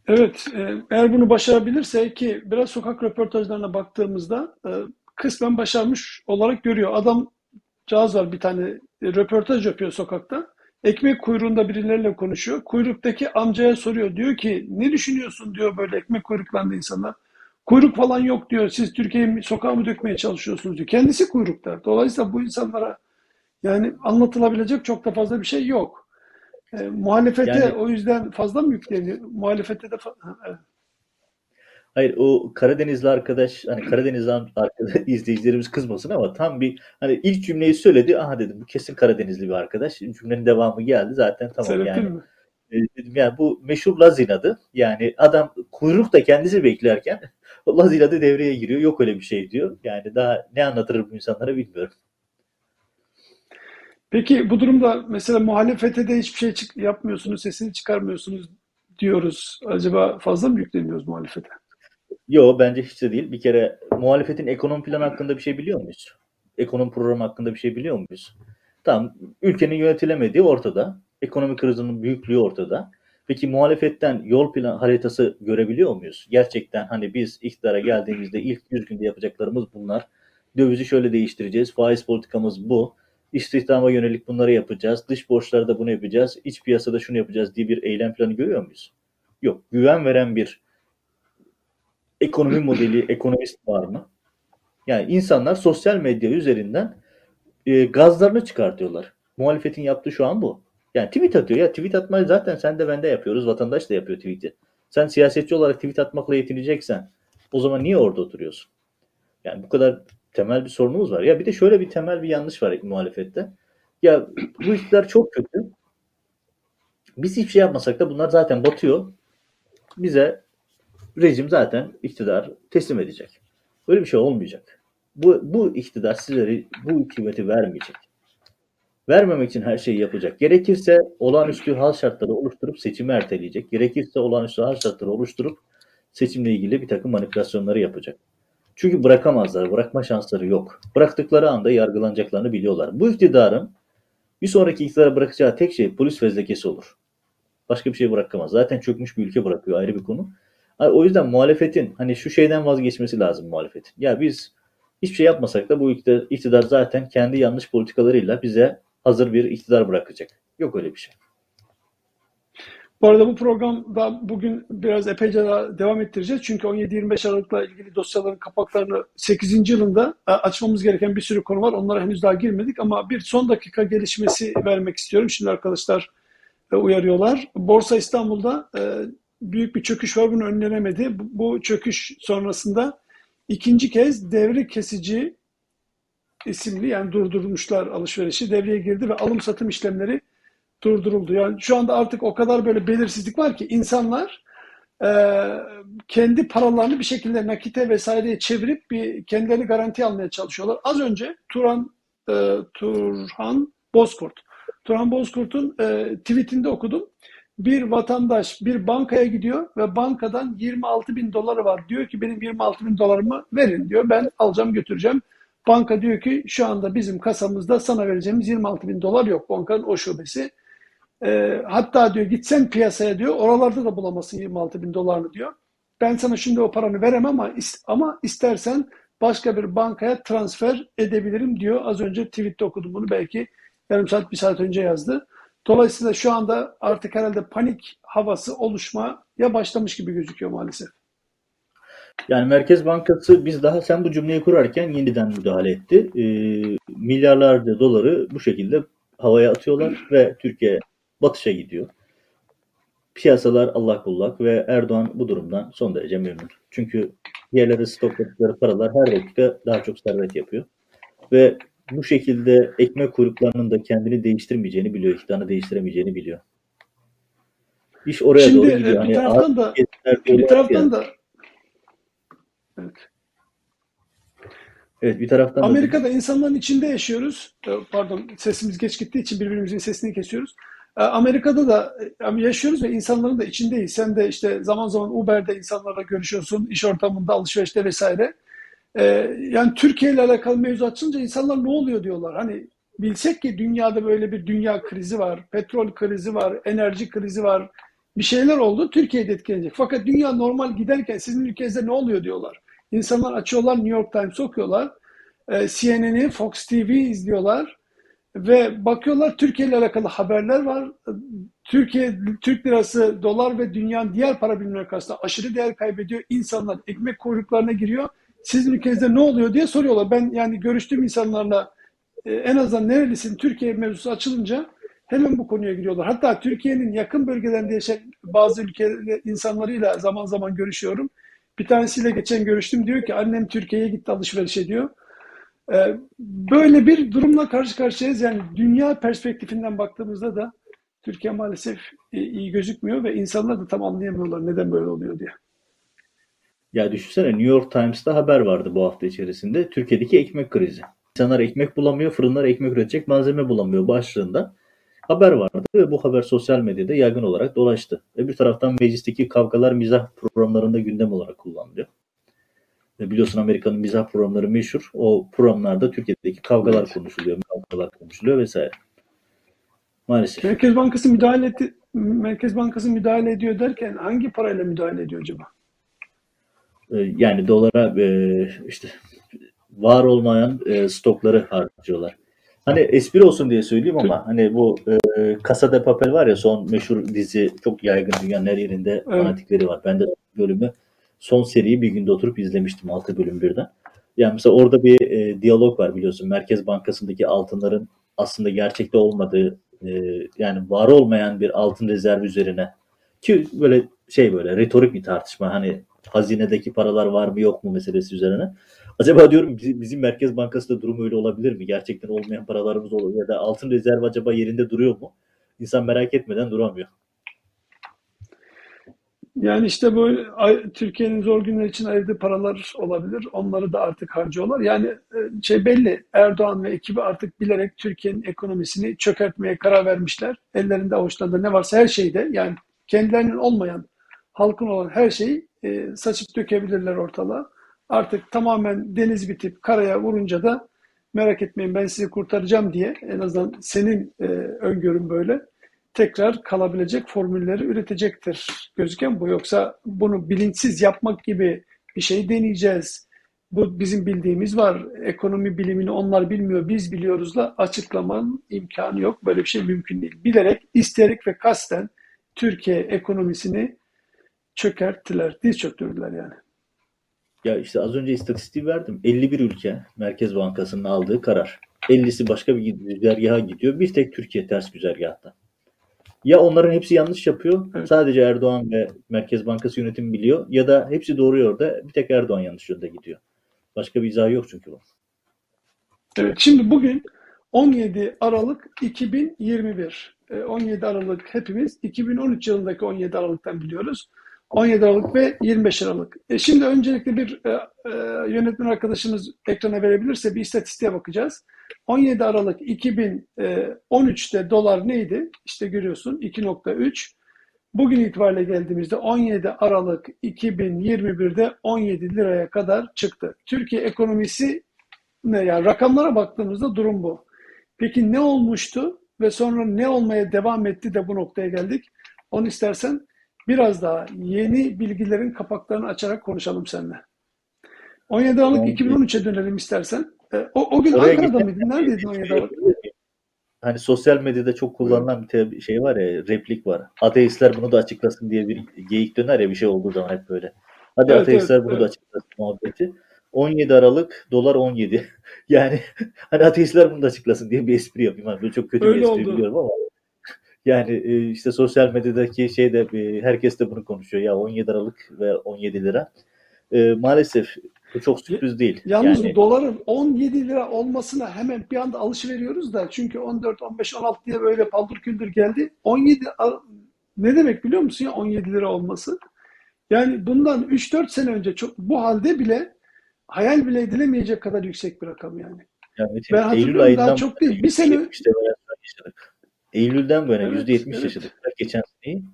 Speaker 1: Evet, e, eğer bunu başarabilirse ki biraz sokak röportajlarına baktığımızda e, kısmen başarmış olarak görüyor. Adam cihaz var bir tane röportaj yapıyor sokakta. Ekmek kuyruğunda birileriyle konuşuyor. Kuyruktaki amcaya soruyor. Diyor ki ne düşünüyorsun diyor böyle ekmek kuyruklarında insanlar. Kuyruk falan yok diyor. Siz Türkiye'yi sokağa mı dökmeye çalışıyorsunuz diyor. Kendisi kuyrukta. Dolayısıyla bu insanlara yani anlatılabilecek çok da fazla bir şey yok. E, muhalefete yani, o yüzden fazla mı yükleniyor? Muhalefete de fazla.
Speaker 2: Hayır o Karadenizli arkadaş hani Karadenizli arkadaş <laughs> izleyicilerimiz kızmasın ama tam bir hani ilk cümleyi söyledi. Aha dedim bu kesin Karadenizli bir arkadaş. Cümlenin devamı geldi zaten tamam Sebepin yani. Mi? E, dedim yani bu meşhur Laz inadı. Yani adam kuyruk da kendisi beklerken <laughs> Laz inadı devreye giriyor. Yok öyle bir şey diyor. Yani daha ne anlatır bu insanlara bilmiyorum.
Speaker 1: Peki bu durumda mesela muhalefete de hiçbir şey çık yapmıyorsunuz, sesini çıkarmıyorsunuz diyoruz. Acaba fazla mı yükleniyoruz muhalefete?
Speaker 2: Yok bence hiç de değil. Bir kere muhalefetin ekonomi planı hakkında bir şey biliyor muyuz? Ekonomi programı hakkında bir şey biliyor muyuz? Tamam ülkenin yönetilemediği ortada. Ekonomi krizinin büyüklüğü ortada. Peki muhalefetten yol plan haritası görebiliyor muyuz? Gerçekten hani biz iktidara geldiğimizde ilk 100 günde yapacaklarımız bunlar. Dövizi şöyle değiştireceğiz. Faiz politikamız bu. İstihdama yönelik bunları yapacağız. Dış borçlarda bunu yapacağız. İç piyasada şunu yapacağız diye bir eylem planı görüyor muyuz? Yok. Güven veren bir ekonomi <clears throat> modeli, ekonomist var mı? Yani insanlar sosyal medya üzerinden e, gazlarını çıkartıyorlar. Muhalefetin yaptığı şu an bu. Yani tweet atıyor. Ya tweet atmayı zaten sen de ben de yapıyoruz. Vatandaş da yapıyor tweet'i. Sen siyasetçi olarak tweet atmakla yetineceksen o zaman niye orada oturuyorsun? Yani bu kadar temel bir sorunumuz var. Ya bir de şöyle bir temel bir yanlış var muhalefette. Ya bu iktidar çok kötü. Biz hiçbir şey yapmasak da bunlar zaten batıyor. Bize rejim zaten iktidar teslim edecek. Böyle bir şey olmayacak. Bu, bu iktidar sizlere bu hükümeti vermeyecek. Vermemek için her şeyi yapacak. Gerekirse olağanüstü hal şartları oluşturup seçimi erteleyecek. Gerekirse olağanüstü hal şartları oluşturup seçimle ilgili bir takım manipülasyonları yapacak. Çünkü bırakamazlar, bırakma şansları yok. Bıraktıkları anda yargılanacaklarını biliyorlar. Bu iktidarın bir sonraki iktidara bırakacağı tek şey polis fezlekesi olur. Başka bir şey bırakamaz. Zaten çökmüş bir ülke bırakıyor ayrı bir konu. O yüzden muhalefetin hani şu şeyden vazgeçmesi lazım muhalefetin. Ya biz hiçbir şey yapmasak da bu iktidar zaten kendi yanlış politikalarıyla bize hazır bir iktidar bırakacak. Yok öyle bir şey.
Speaker 1: Bu arada bu programda bugün biraz epeyce daha devam ettireceğiz. Çünkü 17-25 Aralık'la ilgili dosyaların kapaklarını 8. yılında e, açmamız gereken bir sürü konu var. Onlara henüz daha girmedik ama bir son dakika gelişmesi vermek istiyorum. Şimdi arkadaşlar e, uyarıyorlar. Borsa İstanbul'da e, büyük bir çöküş var. Bunu önlenemedi. Bu çöküş sonrasında ikinci kez devre kesici isimli yani durdurmuşlar alışverişi devreye girdi ve alım satım işlemleri durduruldu. Yani şu anda artık o kadar böyle belirsizlik var ki insanlar e, kendi paralarını bir şekilde nakite vesaireye çevirip bir kendilerini garanti almaya çalışıyorlar. Az önce Turan e, Turhan Bozkurt Turan Bozkurt'un e, tweetinde okudum. Bir vatandaş bir bankaya gidiyor ve bankadan 26 bin doları var. Diyor ki benim 26 bin dolarımı verin diyor. Ben alacağım götüreceğim. Banka diyor ki şu anda bizim kasamızda sana vereceğimiz 26 bin dolar yok. Bankanın o şubesi. E, hatta diyor gitsen piyasaya diyor oralarda da bulamazsın 26 bin dolarını diyor. Ben sana şimdi o paranı veremem ama, ama istersen başka bir bankaya transfer edebilirim diyor. Az önce tweette okudum bunu belki yarım saat bir saat önce yazdı. Dolayısıyla şu anda artık herhalde panik havası oluşmaya başlamış gibi gözüküyor maalesef.
Speaker 2: Yani Merkez Bankası biz daha sen bu cümleyi kurarken yeniden müdahale etti. E, milyarlarca doları bu şekilde havaya atıyorlar ve Türkiye batışa gidiyor. Piyasalar Allah kullak ve Erdoğan bu durumdan son derece memnun. Çünkü diğerleri stokladıkları paralar her dakika daha çok servet yapıyor. Ve bu şekilde ekmek kuyruklarının da kendini değiştirmeyeceğini biliyor, iktidarını değiştiremeyeceğini biliyor. İş oraya
Speaker 1: Şimdi,
Speaker 2: doğru gidiyor.
Speaker 1: Bir hani taraftan da bir taraftan da
Speaker 2: evet. Evet bir taraftan
Speaker 1: Amerika'da da... insanların içinde yaşıyoruz. Ee, pardon sesimiz geç gittiği için birbirimizin sesini kesiyoruz. Ee, Amerika'da da e, yaşıyoruz ve insanların da içindeyiz. Sen de işte zaman zaman Uber'de insanlarla görüşüyorsun, iş ortamında, alışverişte vesaire. Ee, yani Türkiye ile alakalı mevzu açınca insanlar ne oluyor diyorlar. Hani bilsek ki dünyada böyle bir dünya krizi var, petrol krizi var, enerji krizi var, bir şeyler oldu. Türkiye'de etkilenecek. Fakat dünya normal giderken sizin ülkenizde ne oluyor diyorlar. İnsanlar açıyorlar New York Times okuyorlar. E, CNN'i, Fox TV izliyorlar. Ve bakıyorlar Türkiye ile alakalı haberler var. Türkiye, Türk lirası, dolar ve dünyanın diğer para birimleri karşısında aşırı değer kaybediyor. İnsanlar ekmek kuyruklarına giriyor. Sizin ülkenizde ne oluyor diye soruyorlar. Ben yani görüştüğüm insanlarla e, en azından nerelisin Türkiye mevzusu açılınca hemen bu konuya giriyorlar. Hatta Türkiye'nin yakın bölgelerinde yaşayan bazı ülke insanlarıyla zaman zaman görüşüyorum. Bir tanesiyle geçen görüştüm diyor ki annem Türkiye'ye gitti alışveriş ediyor. Ee, böyle bir durumla karşı karşıyayız. Yani dünya perspektifinden baktığımızda da Türkiye maalesef iyi gözükmüyor ve insanlar da tam anlayamıyorlar neden böyle oluyor diye.
Speaker 2: Ya düşünsene New York Times'ta haber vardı bu hafta içerisinde. Türkiye'deki ekmek krizi. İnsanlar ekmek bulamıyor, fırınlar ekmek üretecek malzeme bulamıyor başlığında haber vardı ve bu haber sosyal medyada yaygın olarak dolaştı. Ve bir taraftan meclisteki kavgalar mizah programlarında gündem olarak kullanılıyor. Ve biliyorsun Amerika'nın mizah programları meşhur. O programlarda Türkiye'deki kavgalar evet. konuşuluyor, kavgalar konuşuluyor vesaire. Maalesef.
Speaker 1: Merkez Bankası müdahale etti, Merkez Bankası müdahale ediyor derken hangi parayla müdahale ediyor acaba?
Speaker 2: Ee, yani dolara e, işte var olmayan e, stokları harcıyorlar. Hani espri olsun diye söyleyeyim ama hani bu e, Casa de Papel var ya son meşhur dizi çok yaygın dünyanın her yerinde evet. fanatikleri var. Ben de bölümü son seriyi bir günde oturup izlemiştim 6 bölüm birden. Yani mesela orada bir e, diyalog var biliyorsun. Merkez Bankası'ndaki altınların aslında gerçekte olmadığı e, yani var olmayan bir altın rezervi üzerine ki böyle şey böyle retorik bir tartışma hani hazinedeki paralar var mı yok mu meselesi üzerine. Acaba diyorum bizim Merkez Bankası da durum öyle olabilir mi? Gerçekten olmayan paralarımız olur ya da altın rezerv acaba yerinde duruyor mu? İnsan merak etmeden duramıyor.
Speaker 1: Yani işte bu Türkiye'nin zor günler için ayırdığı paralar olabilir. Onları da artık harcıyorlar. Yani e, şey belli Erdoğan ve ekibi artık bilerek Türkiye'nin ekonomisini çökertmeye karar vermişler. Ellerinde avuçlarında ne varsa her şeyde yani kendilerinin olmayan halkın olan her şeyi e, saçıp dökebilirler ortalığa. Artık tamamen deniz bitip karaya vurunca da merak etmeyin ben sizi kurtaracağım diye en azından senin e, öngörün böyle tekrar kalabilecek formülleri üretecektir gözüken bu. Yoksa bunu bilinçsiz yapmak gibi bir şey deneyeceğiz. Bu bizim bildiğimiz var. Ekonomi bilimini onlar bilmiyor, biz biliyoruzla açıklamanın imkanı yok. Böyle bir şey mümkün değil. Bilerek, isteyerek ve kasten Türkiye ekonomisini çökerttiler, diz çöktürdüler yani.
Speaker 2: Ya işte az önce istatistiği verdim. 51 ülke Merkez Bankası'nın aldığı karar. 50'si başka bir güzergaha gidiyor. Bir tek Türkiye ters güzergahta. Ya onların hepsi yanlış yapıyor. Evet. Sadece Erdoğan ve Merkez Bankası yönetimi biliyor. Ya da hepsi doğru yolda. Bir tek Erdoğan yanlış yolda gidiyor. Başka bir izahı yok çünkü bu.
Speaker 1: Evet, şimdi bugün 17 Aralık 2021. 17 Aralık hepimiz 2013 yılındaki 17 Aralık'tan biliyoruz. 17 Aralık ve 25 Aralık. E şimdi öncelikle bir e, e, yönetmen arkadaşımız ekrana verebilirse bir istatistiğe bakacağız. 17 Aralık 2013'te dolar neydi? İşte görüyorsun 2.3. Bugün itibariyle geldiğimizde 17 Aralık 2021'de 17 liraya kadar çıktı. Türkiye ekonomisi ne yani rakamlara baktığımızda durum bu. Peki ne olmuştu ve sonra ne olmaya devam etti de bu noktaya geldik? Onu istersen biraz daha yeni bilgilerin kapaklarını açarak konuşalım seninle. 17 Aralık 2013'e dönelim istersen. E, o, o gün Oraya Ankara'da mıydın? Neredeydin 17 Aralık?
Speaker 2: Hani sosyal medyada çok kullanılan bir şey var ya, replik var. Ateistler bunu da açıklasın diye bir geyik döner ya bir şey olduğu zaman hep böyle. Hadi evet, ateistler evet, bunu evet. da açıklasın muhabbeti. 17 Aralık dolar 17. <laughs> yani hani ateistler bunu da açıklasın diye bir espri yapayım. Hani çok kötü Öyle bir espri oldu. biliyorum ama yani e, işte sosyal medyadaki şeyde e, herkes de bunu konuşuyor. Ya 17 Aralık ve 17 lira. E, maalesef bu çok sürpriz değil.
Speaker 1: Yalnız yani, doların 17 lira olmasına hemen bir anda alışveriyoruz da çünkü 14, 15, 16 diye böyle paldır küldür geldi. 17 ne demek biliyor musun ya 17 lira olması? Yani bundan 3-4 sene önce çok bu halde bile hayal bile edilemeyecek kadar yüksek bir rakam yani. yani ben hatırlıyorum Eylül daha çok değil. Bir sene işte.
Speaker 2: Eylül'den böyle yüzde evet, %70 evet. yaşadık. Geçen seneyi.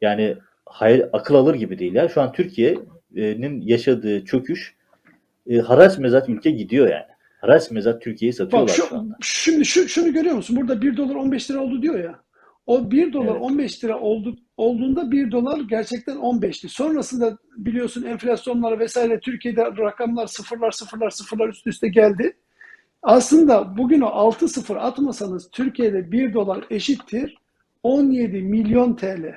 Speaker 2: Yani hayal, akıl alır gibi değil ya. Şu an Türkiye'nin yaşadığı çöküş e, haraç mezat ülke gidiyor yani. Haraç mezat Türkiye'yi satıyorlar Bak şu, şu anda.
Speaker 1: Şimdi şu, şunu görüyor musun? Burada 1 dolar 15 lira oldu diyor ya. O 1 dolar evet. 15 lira oldu, olduğunda 1 dolar gerçekten 15'ti. Sonrasında biliyorsun enflasyonlar vesaire Türkiye'de rakamlar sıfırlar sıfırlar sıfırlar üst üste geldi. Aslında bugün o 6 sıfır atmasanız Türkiye'de 1 dolar eşittir 17 milyon TL.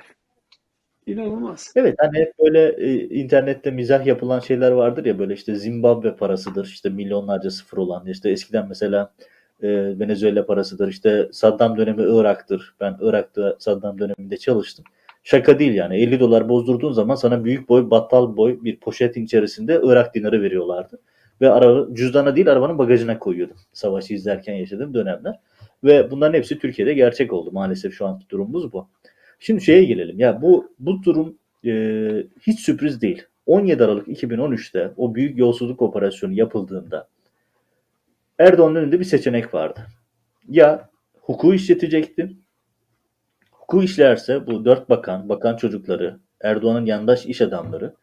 Speaker 1: İnanılmaz.
Speaker 2: Evet hani hep böyle e, internette mizah yapılan şeyler vardır ya böyle işte Zimbabwe parasıdır işte milyonlarca sıfır olan işte eskiden mesela e, Venezuela parasıdır işte Saddam dönemi Irak'tır. Ben Irak'ta Saddam döneminde çalıştım. Şaka değil yani 50 dolar bozdurduğun zaman sana büyük boy battal boy bir poşetin içerisinde Irak dinarı veriyorlardı. Ve araba, cüzdana değil arabanın bagajına koyuyordum. Savaşı izlerken yaşadığım dönemler. Ve bunların hepsi Türkiye'de gerçek oldu. Maalesef şu anki durumumuz bu. Şimdi şeye gelelim. Ya bu bu durum e, hiç sürpriz değil. 17 Aralık 2013'te o büyük yolsuzluk operasyonu yapıldığında Erdoğan'ın önünde bir seçenek vardı. Ya hukuku işletecekti. Hukuku işlerse bu dört bakan, bakan çocukları, Erdoğan'ın yandaş iş adamları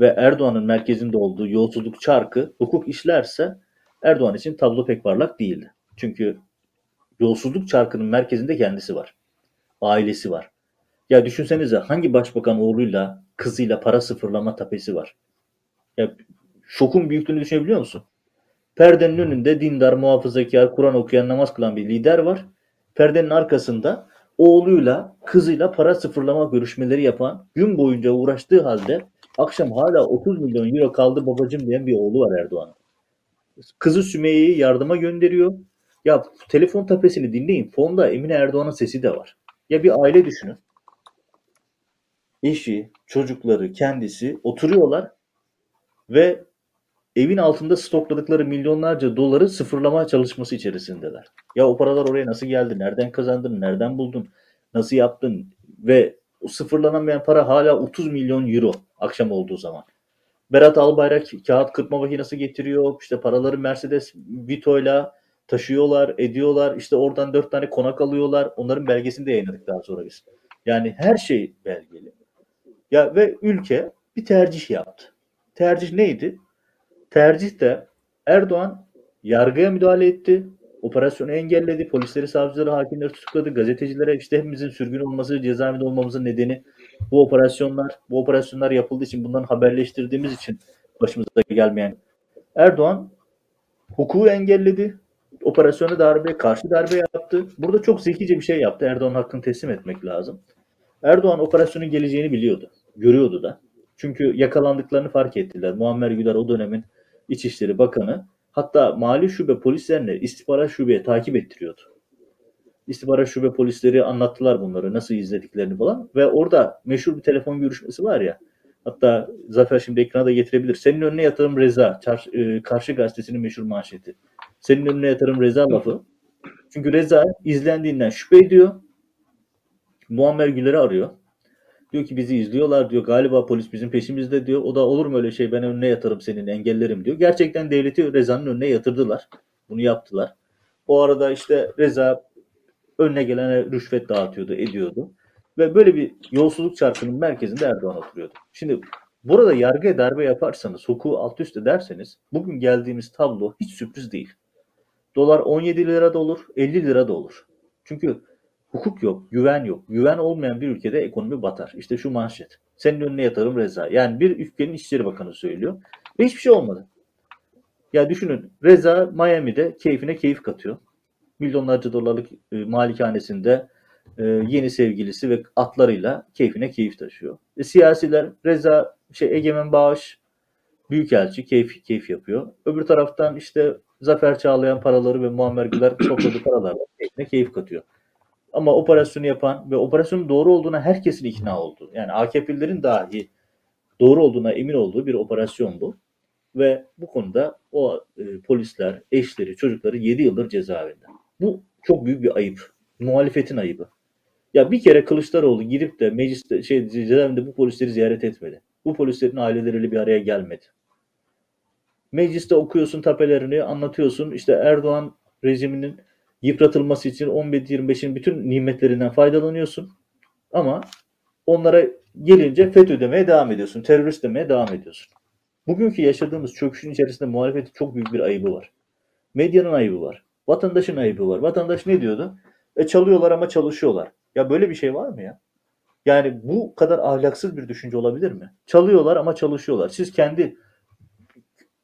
Speaker 2: ve Erdoğan'ın merkezinde olduğu yolsuzluk çarkı hukuk işlerse Erdoğan için tablo pek parlak değildi. Çünkü yolsuzluk çarkının merkezinde kendisi var. Ailesi var. Ya düşünsenize hangi başbakan oğluyla kızıyla para sıfırlama tapesi var? Ya şokun büyüklüğünü düşünebiliyor musun? Perdenin önünde dindar, muhafazakar, Kur'an okuyan, namaz kılan bir lider var. Perdenin arkasında oğluyla, kızıyla para sıfırlama görüşmeleri yapan, gün boyunca uğraştığı halde akşam hala 30 milyon euro kaldı babacım diyen bir oğlu var Erdoğan'ın. Kızı Sümeyye'yi yardıma gönderiyor. Ya telefon tapesini dinleyin. Fonda Emine Erdoğan'ın sesi de var. Ya bir aile düşünün eşi, çocukları, kendisi oturuyorlar ve evin altında stokladıkları milyonlarca doları sıfırlama çalışması içerisindeler. Ya o paralar oraya nasıl geldi? Nereden kazandın? Nereden buldun? Nasıl yaptın? Ve sıfırlanamayan para hala 30 milyon euro akşam olduğu zaman. Berat Albayrak kağıt kırpma makinesi getiriyor. İşte paraları Mercedes Vito'yla taşıyorlar, ediyorlar. İşte oradan dört tane konak alıyorlar. Onların belgesini de yayınladık daha sonra biz. Yani her şey belgeli. Ya ve ülke bir tercih yaptı. Tercih neydi? Tercih de Erdoğan yargıya müdahale etti. Operasyonu engelledi. Polisleri, savcıları, hakimleri tutukladı. Gazetecilere işte hepimizin sürgün olması, cezaevinde olmamızın nedeni bu operasyonlar. Bu operasyonlar yapıldığı için bundan haberleştirdiğimiz için başımıza gelmeyen Erdoğan hukuku engelledi. Operasyonu darbe, karşı darbe yaptı. Burada çok zekice bir şey yaptı. Erdoğan hakkını teslim etmek lazım. Erdoğan operasyonun geleceğini biliyordu. Görüyordu da. Çünkü yakalandıklarını fark ettiler. Muammer Güler o dönemin İçişleri Bakanı hatta mali şube polislerini istihbarat şubeye takip ettiriyordu. İstihbarat şube polisleri anlattılar bunları nasıl izlediklerini falan ve orada meşhur bir telefon görüşmesi var ya hatta Zafer şimdi ekrana da getirebilir. Senin önüne yatırım Reza. E, Karşı gazetesinin meşhur manşeti. Senin önüne yatırım Reza lafı. Çünkü Reza izlendiğinden şüphe ediyor. Muammer Güler'i arıyor. Diyor ki bizi izliyorlar diyor. Galiba polis bizim peşimizde diyor. O da olur mu öyle şey ben önüne yatarım senin engellerim diyor. Gerçekten devleti Reza'nın önüne yatırdılar. Bunu yaptılar. O arada işte Reza önüne gelene rüşvet dağıtıyordu, ediyordu. Ve böyle bir yolsuzluk çarkının merkezinde Erdoğan oturuyordu. Şimdi burada yargıya darbe yaparsanız, hukuku alt üst ederseniz bugün geldiğimiz tablo hiç sürpriz değil. Dolar 17 lira da olur, 50 lira da olur. Çünkü hukuk yok, güven yok. Güven olmayan bir ülkede ekonomi batar. İşte şu manşet. Senin önüne yatarım Reza. Yani bir ülkenin İçişleri Bakanı söylüyor. Ve hiçbir şey olmadı. Ya düşünün Reza Miami'de keyfine keyif katıyor. Milyonlarca dolarlık e, malikanesinde e, yeni sevgilisi ve atlarıyla keyfine keyif taşıyor. E, siyasiler Reza şey Egemen Bağış Büyükelçi keyif keyif yapıyor. Öbür taraftan işte Zafer Çağlayan paraları ve Muammer Güler topladığı paralarla keyfine keyif katıyor. Ama operasyonu yapan ve operasyonun doğru olduğuna herkesin ikna oldu. Yani AKP'lilerin dahi doğru olduğuna emin olduğu bir operasyon bu. Ve bu konuda o e, polisler, eşleri, çocukları 7 yıldır cezaevinde. Bu çok büyük bir ayıp. Muhalefetin ayıbı. Ya bir kere Kılıçdaroğlu gidip de mecliste şey cezaevinde bu polisleri ziyaret etmedi. Bu polislerin aileleriyle bir araya gelmedi. Mecliste okuyorsun tapelerini, anlatıyorsun. İşte Erdoğan rejiminin yıpratılması için 11-25'in bütün nimetlerinden faydalanıyorsun. Ama onlara gelince FETÖ demeye devam ediyorsun. Terörist demeye devam ediyorsun. Bugünkü yaşadığımız çöküşün içerisinde muhalefetin çok büyük bir ayıbı var. Medyanın ayıbı var. Vatandaşın ayıbı var. Vatandaş ne diyordu? E çalıyorlar ama çalışıyorlar. Ya böyle bir şey var mı ya? Yani bu kadar ahlaksız bir düşünce olabilir mi? Çalıyorlar ama çalışıyorlar. Siz kendi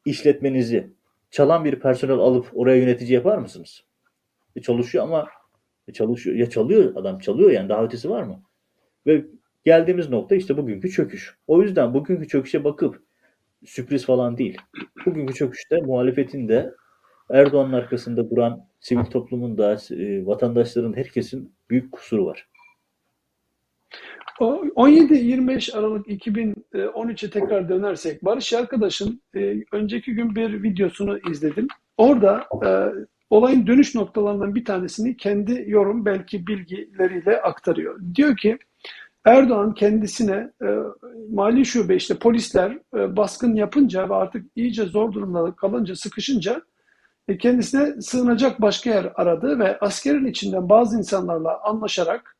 Speaker 2: işletmenizi çalan bir personel alıp oraya yönetici yapar mısınız? E çalışıyor ama e çalışıyor. Ya çalıyor adam çalıyor yani daha ötesi var mı? Ve geldiğimiz nokta işte bugünkü çöküş. O yüzden bugünkü çöküşe bakıp sürpriz falan değil. Bugünkü çöküşte muhalefetin de Erdoğan'ın arkasında duran sivil toplumun da e, vatandaşların herkesin büyük kusuru var.
Speaker 1: 17-25 Aralık 2013'e tekrar dönersek Barış Arkadaş'ın e, önceki gün bir videosunu izledim. Orada e, olayın dönüş noktalarından bir tanesini kendi yorum belki bilgileriyle aktarıyor. Diyor ki Erdoğan kendisine e, mali şube işte polisler e, baskın yapınca ve artık iyice zor durumda kalınca sıkışınca e, kendisine sığınacak başka yer aradı ve askerin içinden bazı insanlarla anlaşarak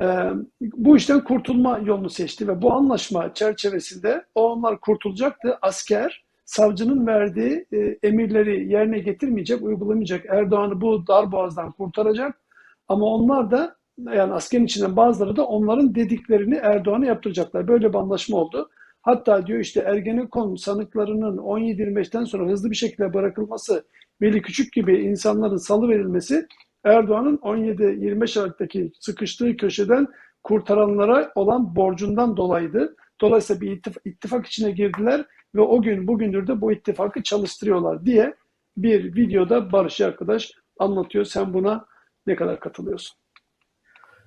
Speaker 1: e, bu işten kurtulma yolunu seçti ve bu anlaşma çerçevesinde onlar kurtulacaktı. Asker savcının verdiği e, emirleri yerine getirmeyecek, uygulamayacak. Erdoğan'ı bu darboğazdan kurtaracak. Ama onlar da yani askerin içinden bazıları da onların dediklerini Erdoğan'a yaptıracaklar. Böyle bir anlaşma oldu. Hatta diyor işte Ergenekon sanıklarının 17-25'ten sonra hızlı bir şekilde bırakılması, Veli Küçük gibi insanların salı verilmesi Erdoğan'ın 17-25 Aralık'taki sıkıştığı köşeden kurtaranlara olan borcundan dolayıydı. Dolayısıyla bir ittifak, ittifak içine girdiler ve o gün bugündür de bu ittifakı çalıştırıyorlar diye bir videoda Barış arkadaş anlatıyor. Sen buna ne kadar katılıyorsun?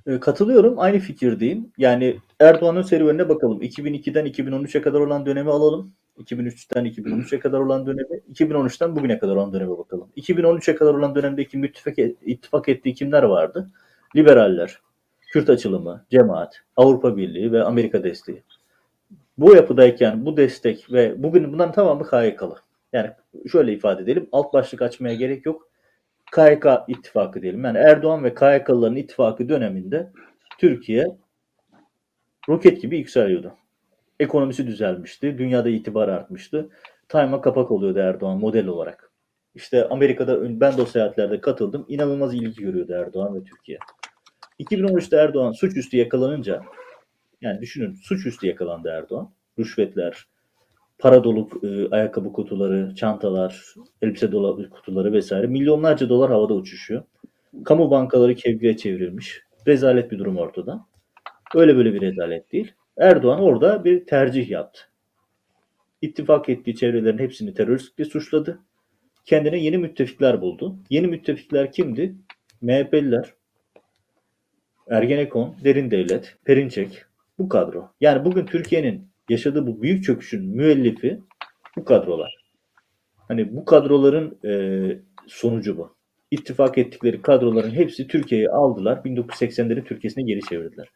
Speaker 2: Ee, katılıyorum. Aynı fikirdeyim. Yani Erdoğan'ın serüvenine bakalım. 2002'den 2013'e kadar olan dönemi alalım. 2003'ten 2013'e kadar olan dönemi, 2013'ten bugüne kadar olan döneme bakalım. 2013'e kadar olan dönemdeki müttifak, ittifak ettiği kimler vardı? Liberaller, Kürt açılımı, cemaat, Avrupa Birliği ve Amerika desteği. Bu yapıdayken bu destek ve bugün bunların tamamı KYK'lı. Yani şöyle ifade edelim, alt başlık açmaya gerek yok. KYK ittifakı diyelim. Yani Erdoğan ve KYK'lıların ittifakı döneminde Türkiye roket gibi yükseliyordu. Ekonomisi düzelmişti. Dünyada itibar artmıştı. Time'a kapak oluyordu Erdoğan model olarak. İşte Amerika'da ben de o seyahatlerde katıldım. İnanılmaz ilgi görüyordu Erdoğan ve Türkiye. 2013'te Erdoğan suçüstü yakalanınca yani düşünün suçüstü yakalandı Erdoğan. Rüşvetler, para dolu e, ayakkabı kutuları, çantalar, elbise dolabı kutuları vesaire milyonlarca dolar havada uçuşuyor. Kamu bankaları kevgiye çevrilmiş. Rezalet bir durum ortada. Öyle böyle bir rezalet değil. Erdoğan orada bir tercih yaptı. İttifak ettiği çevrelerin hepsini teröristlikle suçladı. Kendine yeni müttefikler buldu. Yeni müttefikler kimdi? MHP'liler, Ergenekon, Derin Devlet, Perinçek, bu kadro. Yani bugün Türkiye'nin yaşadığı bu büyük çöküşün müellifi bu kadrolar. Hani bu kadroların e, sonucu bu. İttifak ettikleri kadroların hepsi Türkiye'yi aldılar. 1980'lerin Türkiye'sine geri çevirdiler.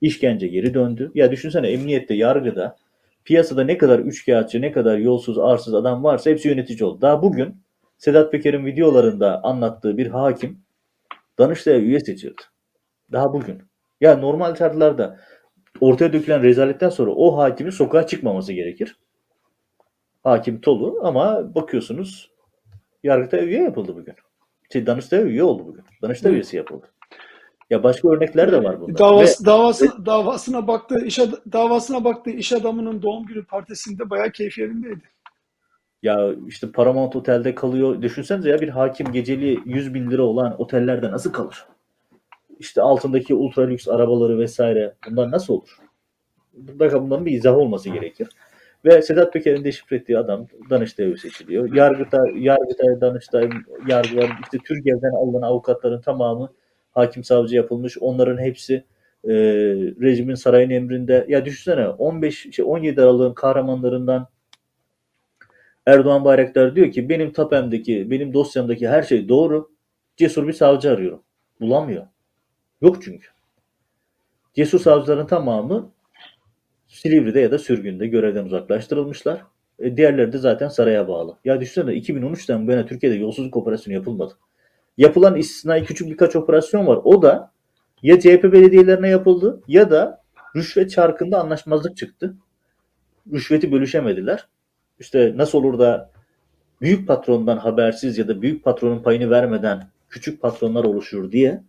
Speaker 2: İşkence geri döndü. Ya düşünsene emniyette, yargıda, piyasada ne kadar üçkağıtçı, ne kadar yolsuz, arsız adam varsa hepsi yönetici oldu. Daha bugün Sedat Peker'in videolarında anlattığı bir hakim Danıştay'a üye seçildi. Daha bugün. Ya normal şartlarda ortaya dökülen rezaletten sonra o hakimin sokağa çıkmaması gerekir. Hakim Tolu ama bakıyorsunuz Yargıtay üye yapıldı bugün. Şey, Danıştay üye oldu bugün. Danıştay üyesi yapıldı. Ya başka örnekler de var bunda.
Speaker 1: Davası, ve, davası, davasına baktığı iş davasına baktığı iş adamının doğum günü partisinde bayağı keyfi yerindeydi.
Speaker 2: Ya işte Paramount Otel'de kalıyor. Düşünsenize ya bir hakim geceli 100 bin lira olan otellerde nasıl kalır? İşte altındaki ultra lüks arabaları vesaire bunlar nasıl olur? Mutlaka bunların bir izah olması gerekir. Ve Sedat Peker'in deşifre ettiği adam Danıştay'a seçiliyor. Yargıtay, Yargıtay, Danıştay, yargılar, işte Türkiye'den alınan avukatların tamamı hakim savcı yapılmış. Onların hepsi e, rejimin sarayın emrinde. Ya düşünsene 15 şey 17 Aralık'ın kahramanlarından Erdoğan Bayraktar diyor ki benim tapemdeki, benim dosyamdaki her şey doğru. Cesur bir savcı arıyorum. Bulamıyor. Yok çünkü. Cesur savcıların tamamı Silivri'de ya da sürgünde görevden uzaklaştırılmışlar. E, diğerleri de zaten saraya bağlı. Ya düşünsene 2013'ten bu yana Türkiye'de yolsuzluk operasyonu yapılmadı. Yapılan istisnai küçük birkaç operasyon var. O da ya CHP belediyelerine yapıldı ya da rüşvet çarkında anlaşmazlık çıktı. Rüşveti bölüşemediler. İşte nasıl olur da büyük patrondan habersiz ya da büyük patronun payını vermeden küçük patronlar oluşur diye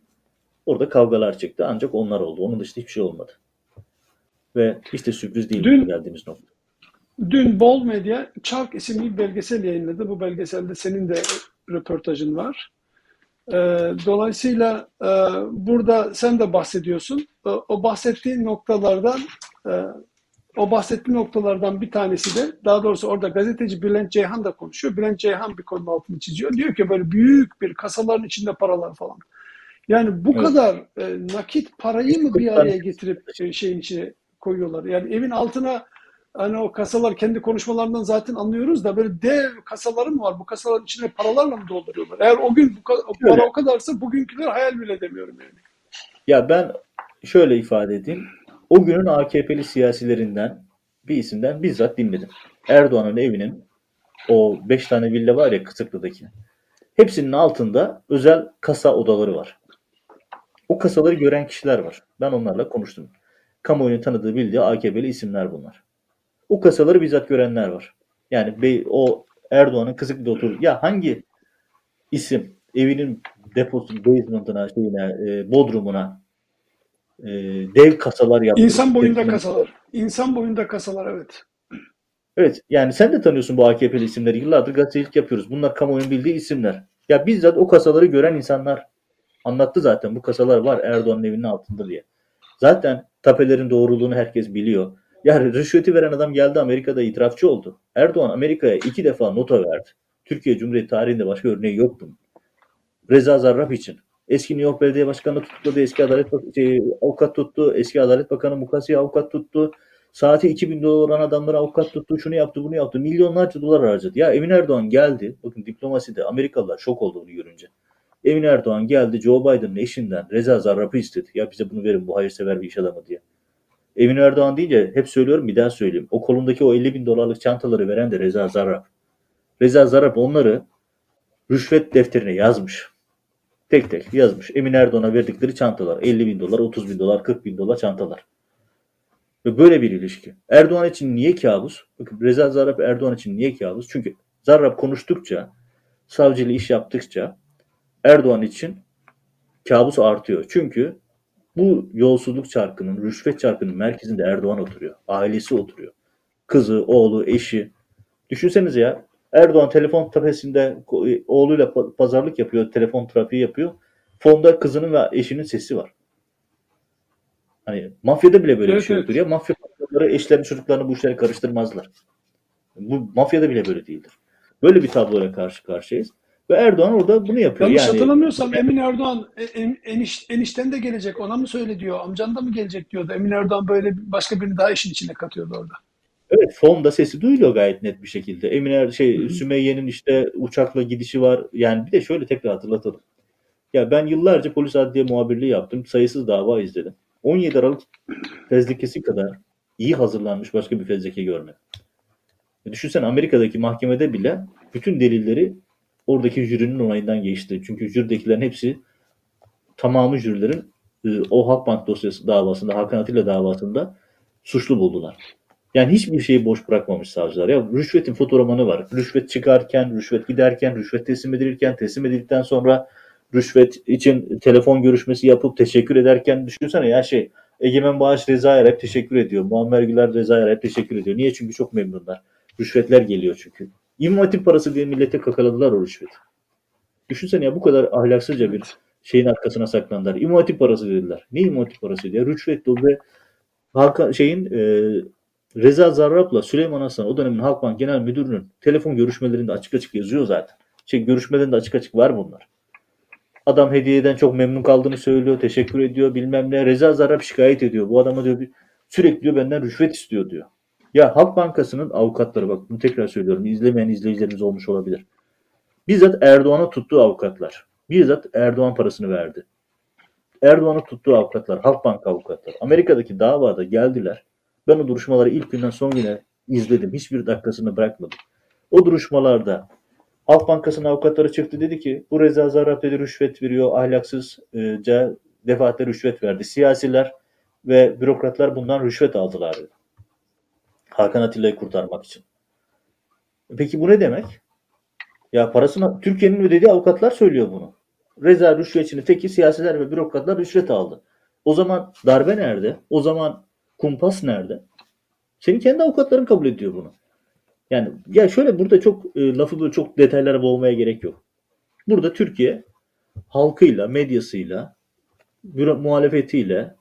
Speaker 2: Orada kavgalar çıktı ancak onlar oldu. Onun dışında hiçbir şey olmadı. Ve işte sürpriz değil dün, geldiğimiz nokta.
Speaker 1: Dün Bol Medya Çark isimli bir belgesel yayınladı. Bu belgeselde senin de röportajın var. Ee, dolayısıyla e, burada sen de bahsediyorsun. E, o bahsettiğin noktalardan e, o bahsettiğin noktalardan bir tanesi de daha doğrusu orada gazeteci Bülent Ceyhan da konuşuyor. Bülent Ceyhan bir konunun altını çiziyor. Diyor ki böyle büyük bir kasaların içinde paralar falan. Yani bu evet. kadar e, nakit parayı mı bir araya getirip e, şeyin içine koyuyorlar? Yani evin altına hani o kasalar kendi konuşmalarından zaten anlıyoruz da böyle dev kasaları mı var? Bu kasaların içine paralarla mı dolduruyorlar? Eğer o gün bu para Öyle. o kadarsa bugünküler hayal bile edemiyorum yani.
Speaker 2: Ya ben şöyle ifade edeyim. O günün AKP'li siyasilerinden bir isimden bizzat dinledim. Erdoğan'ın evinin o beş tane villa var ya Kısıklı'daki. Hepsinin altında özel kasa odaları var. O kasaları gören kişiler var. Ben onlarla konuştum. Kamuoyunun tanıdığı bildiği AKP'li isimler bunlar. O kasaları bizzat görenler var. Yani o Erdoğan'ın Kızıklı'da otur. Ya hangi isim evinin deposu, basement'ına, şeyine, e, bodrumuna e, dev kasalar yaptı.
Speaker 1: İnsan boyunda kasalar. İnsan boyunda kasalar evet.
Speaker 2: Evet yani sen de tanıyorsun bu AKP'li isimleri. Yıllardır gazetecilik yapıyoruz. Bunlar kamuoyunun bildiği isimler. Ya bizzat o kasaları gören insanlar Anlattı zaten bu kasalar var Erdoğan'ın evinin altında diye. Zaten tapelerin doğruluğunu herkes biliyor. Yani rüşveti veren adam geldi Amerika'da itirafçı oldu. Erdoğan Amerika'ya iki defa nota verdi. Türkiye Cumhuriyeti tarihinde başka örneği yok bunun. Reza Zarrab için. Eski New York Belediye Başkanı tutukladı, eski Adalet şey, avukat tuttu, eski Adalet Bakanı Mukasi'ye avukat tuttu. Saati 2000 dolar olan adamlara avukat tuttu, şunu yaptı, bunu yaptı. Milyonlarca dolar harcadı. Ya Emin Erdoğan geldi. Bakın diplomaside Amerikalılar şok oldu bunu görünce. Emin Erdoğan geldi Joe Biden'ın eşinden Reza Zarrab'ı istedi. Ya bize bunu verin bu hayırsever bir iş adamı diye. Emin Erdoğan deyince hep söylüyorum bir daha söyleyeyim. O kolundaki o 50 bin dolarlık çantaları veren de Reza Zarrab. Reza Zarrab onları rüşvet defterine yazmış. Tek tek yazmış. Emin Erdoğan'a verdikleri çantalar. 50 bin dolar, 30 bin dolar, 40 bin dolar çantalar. Ve böyle bir ilişki. Erdoğan için niye kabus? Bakın Reza Zarrab Erdoğan için niye kabus? Çünkü Zarrab konuştukça, savcılığı iş yaptıkça Erdoğan için kabus artıyor. Çünkü bu yolsuzluk çarkının, rüşvet çarkının merkezinde Erdoğan oturuyor. Ailesi oturuyor. Kızı, oğlu, eşi. Düşünsenize ya Erdoğan telefon tepesinde oğluyla pazarlık yapıyor, telefon trafiği yapıyor. Fonda kızının ve eşinin sesi var. Hani mafyada bile böyle
Speaker 1: Evet,
Speaker 2: bir şey
Speaker 1: evet.
Speaker 2: yoktur ya. Mafya patronları eşlerini çocuklarını bu işlere karıştırmazlar. Bu mafyada bile böyle değildir. Böyle bir tabloya karşı karşıyayız. Ve Erdoğan orada bunu yapıyor.
Speaker 1: Yanlış
Speaker 2: yani
Speaker 1: hatırlamıyorsam Emin Erdoğan en, eniş, enişten de gelecek ona mı söyle diyor, amcan da mı gelecek diyordu. Emin Erdoğan böyle başka birini daha işin içine katıyordu orada.
Speaker 2: Evet fonda sesi duyuluyor gayet net bir şekilde. Emine şey
Speaker 1: Hı hı.
Speaker 2: Sümeyye'nin işte uçakla gidişi var. Yani bir de şöyle tekrar hatırlatalım. Ya ben yıllarca polis adliye muhabirliği yaptım. Sayısız dava izledim. 17 Aralık fezlekesi kadar iyi hazırlanmış başka bir fezleke görmedim. E Düşünsen Amerika'daki mahkemede bile bütün delilleri oradaki jürinin onayından geçti. Çünkü jüridekilerin hepsi tamamı jürilerin e, o Halkbank dosyası davasında, Hakan Atilla davasında suçlu buldular. Yani hiçbir şeyi boş bırakmamış savcılar. Ya rüşvetin fotoğrafmanı var. Rüşvet çıkarken, rüşvet giderken, rüşvet teslim edilirken, teslim edildikten sonra rüşvet için telefon görüşmesi yapıp teşekkür ederken düşünsene ya şey Egemen Bağış Reza Erep teşekkür ediyor. Muammer Güler Reza Erep teşekkür ediyor. Niye? Çünkü çok memnunlar. Rüşvetler geliyor çünkü. İmam Hatip parası diye millete kakaladılar o rüşveti. Düşünsene ya bu kadar ahlaksızca bir şeyin arkasına saklandılar. İmam Hatip parası dediler. Ne İmam Hatip parası diye? Rüşvetti o ve Hakan şeyin e, Reza Zarrab'la Süleyman Aslan o dönemin Halkbank Genel Müdürü'nün telefon görüşmelerinde açık açık yazıyor zaten. Şey görüşmelerinde açık açık var bunlar. Adam hediyeden çok memnun kaldığını söylüyor, teşekkür ediyor bilmem ne. Reza Zarrab şikayet ediyor. Bu adama diyor sürekli diyor benden rüşvet istiyor diyor. Ya Halk Bankası'nın avukatları bak bunu tekrar söylüyorum. izlemeyen izleyicilerimiz olmuş olabilir. Bizzat Erdoğan'a tuttuğu avukatlar. Bizzat Erdoğan parasını verdi. Erdoğan'ın tuttuğu avukatlar, Halkbank avukatları. Amerika'daki davada geldiler. Ben o duruşmaları ilk günden son güne izledim. Hiçbir dakikasını bırakmadım. O duruşmalarda Halk Bankası'nın avukatları çıktı dedi ki bu Reza Zarrab dedi rüşvet veriyor, ahlaksızca defaatle rüşvet verdi. Siyasiler ve bürokratlar bundan rüşvet aldılar dedi. Hakan Atilla'yı kurtarmak için. Peki bu ne demek? Ya parasını Türkiye'nin ödediği avukatlar söylüyor bunu. Reza rüşvetçinin teki siyasiler ve bürokratlar rüşvet aldı. O zaman darbe nerede? O zaman kumpas nerede? Senin kendi avukatların kabul ediyor bunu. Yani ya şöyle burada çok e, lafı böyle çok detaylara boğmaya gerek yok. Burada Türkiye halkıyla, medyasıyla, büro, muhalefetiyle,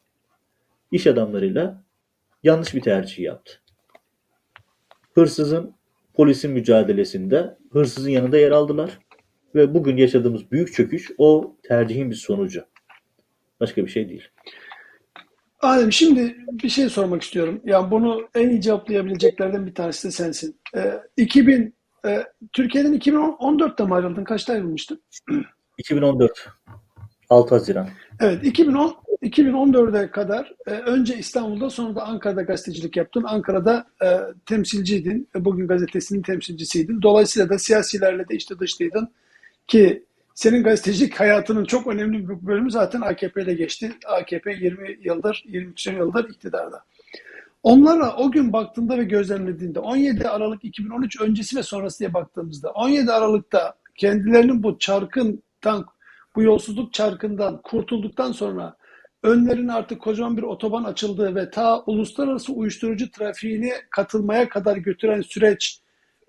Speaker 2: iş adamlarıyla yanlış bir tercih yaptı. Hırsızın polisin mücadelesinde hırsızın yanında yer aldılar ve bugün yaşadığımız büyük çöküş o tercihin bir sonucu. Başka bir şey değil.
Speaker 1: Adem şimdi bir şey sormak istiyorum. Yani bunu en iyi cevaplayabileceklerden bir tanesi de sensin. Ee, 2000 e, Türkiye'den 2014'te mi ayrıldın? Kaçta ayrılmıştın?
Speaker 2: 2014 6 Haziran.
Speaker 1: Evet, 2010 2014'e kadar e, önce İstanbul'da sonra da Ankara'da gazetecilik yaptın. Ankara'da e, temsilciydin. E, Bugün gazetesinin temsilcisiydin. Dolayısıyla da siyasilerle de işte dışlıydın ki senin gazetecilik hayatının çok önemli bir bölümü zaten AKP ile geçti. AKP 20 yıldır, 23 yıldır iktidarda. Onlara o gün baktığında ve gözlemlediğinde 17 Aralık 2013 öncesi ve sonrası diye baktığımızda 17 Aralık'ta kendilerinin bu çarkından, bu yolsuzluk çarkından kurtulduktan sonra önlerine artık kocaman bir otoban açıldığı ve ta uluslararası uyuşturucu trafiğine katılmaya kadar götüren süreç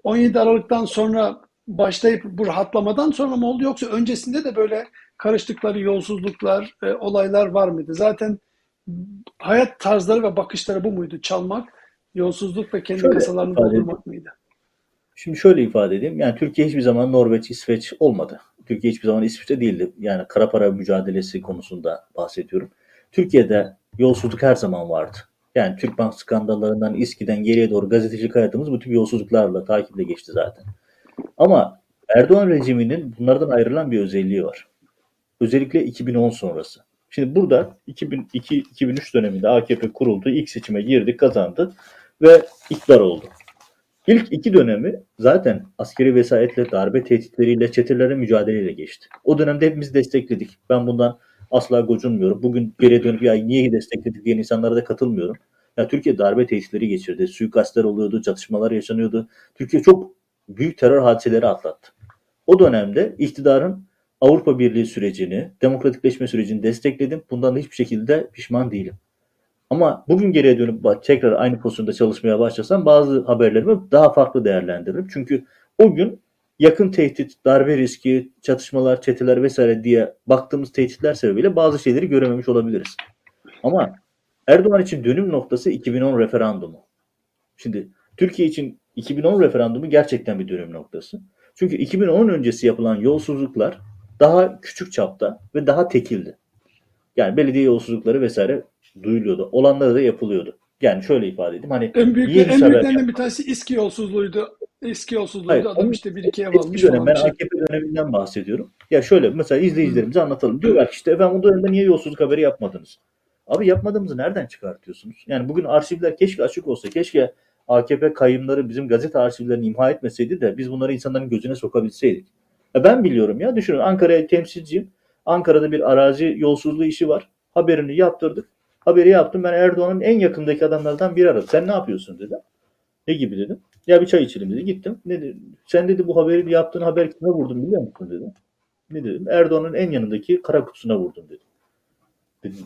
Speaker 1: 17 Aralık'tan sonra başlayıp bu rahatlamadan sonra mı oldu yoksa öncesinde de böyle karıştıkları yolsuzluklar, e, olaylar var mıydı? Zaten hayat tarzları ve bakışları bu muydu? Çalmak, yolsuzluk ve kendi
Speaker 2: Şöyle
Speaker 1: kasalarını doldurmak mıydı?
Speaker 2: Şimdi şöyle ifade edeyim. Yani Türkiye hiçbir zaman Norveç, İsveç olmadı. Türkiye hiçbir zaman İsveç'te değildi. Yani kara para mücadelesi konusunda bahsediyorum. Türkiye'de yolsuzluk her zaman vardı. Yani Türk Bank skandallarından, İSKİ'den geriye doğru gazetecilik hayatımız bu tip yolsuzluklarla takiple geçti zaten. Ama Erdoğan rejiminin bunlardan ayrılan bir özelliği var. Özellikle 2010 sonrası. Şimdi burada 2002-2003 döneminde AKP kuruldu, ilk seçime girdi, kazandı ve iktidar oldu. İlk iki dönemi zaten askeri vesayetle, darbe tehditleriyle, çetelerle mücadeleyle geçti. O dönemde hepimiz destekledik. Ben bundan asla gocunmuyorum. Bugün geriye dönüp ya niye destekledik diyen insanlara da katılmıyorum. Ya Türkiye darbe tehditleri geçirdi. Suikastler oluyordu, çatışmalar yaşanıyordu. Türkiye çok büyük terör hadiseleri atlattı. O dönemde iktidarın Avrupa Birliği sürecini, demokratikleşme sürecini destekledim. Bundan da hiçbir şekilde pişman değilim. Ama bugün geriye dönüp tekrar aynı pozisyonda çalışmaya başlasam bazı haberlerimi daha farklı değerlendiririm. Çünkü o gün yakın tehdit, darbe riski, çatışmalar, çeteler vesaire diye baktığımız tehditler sebebiyle bazı şeyleri görememiş olabiliriz. Ama Erdoğan için dönüm noktası 2010 referandumu. Şimdi Türkiye için 2010 referandumu gerçekten bir dönüm noktası. Çünkü 2010 öncesi yapılan yolsuzluklar daha küçük çapta ve daha tekildi. Yani belediye yolsuzlukları vesaire duyuluyordu. Olanları da yapılıyordu. Yani şöyle ifade edeyim. Hani
Speaker 1: en büyük en büyüklerinden bir tanesi İSKİ yolsuzluğuydu. İSKİ yolsuzluğuydu. Hayır, Adam işte bir iki ev almış
Speaker 2: dönem, Ben şey. AKP döneminden bahsediyorum. Ya şöyle mesela izleyicilerimize anlatalım. Diyorlar ki işte efendim o dönemde niye yolsuzluk haberi yapmadınız? Abi yapmadığımızı nereden çıkartıyorsunuz? Yani bugün arşivler keşke açık olsa. Keşke AKP kayımları bizim gazete arşivlerini imha etmeseydi de biz bunları insanların gözüne sokabilseydik. Ya ben biliyorum ya düşünün Ankara'ya temsilciyim. Ankara'da bir arazi yolsuzluğu işi var. Haberini yaptırdık. Haberi yaptım. Ben Erdoğan'ın en yakındaki adamlardan biri aradım. Sen ne yapıyorsun dedi. Ne gibi dedim. Ya bir çay içelim dedi. Gittim. Ne dedi? Sen dedi bu haberi yaptığın haber kime vurdun biliyor musun dedi. Ne dedim? Erdoğan'ın en yanındaki kara kutusuna vurdum dedi.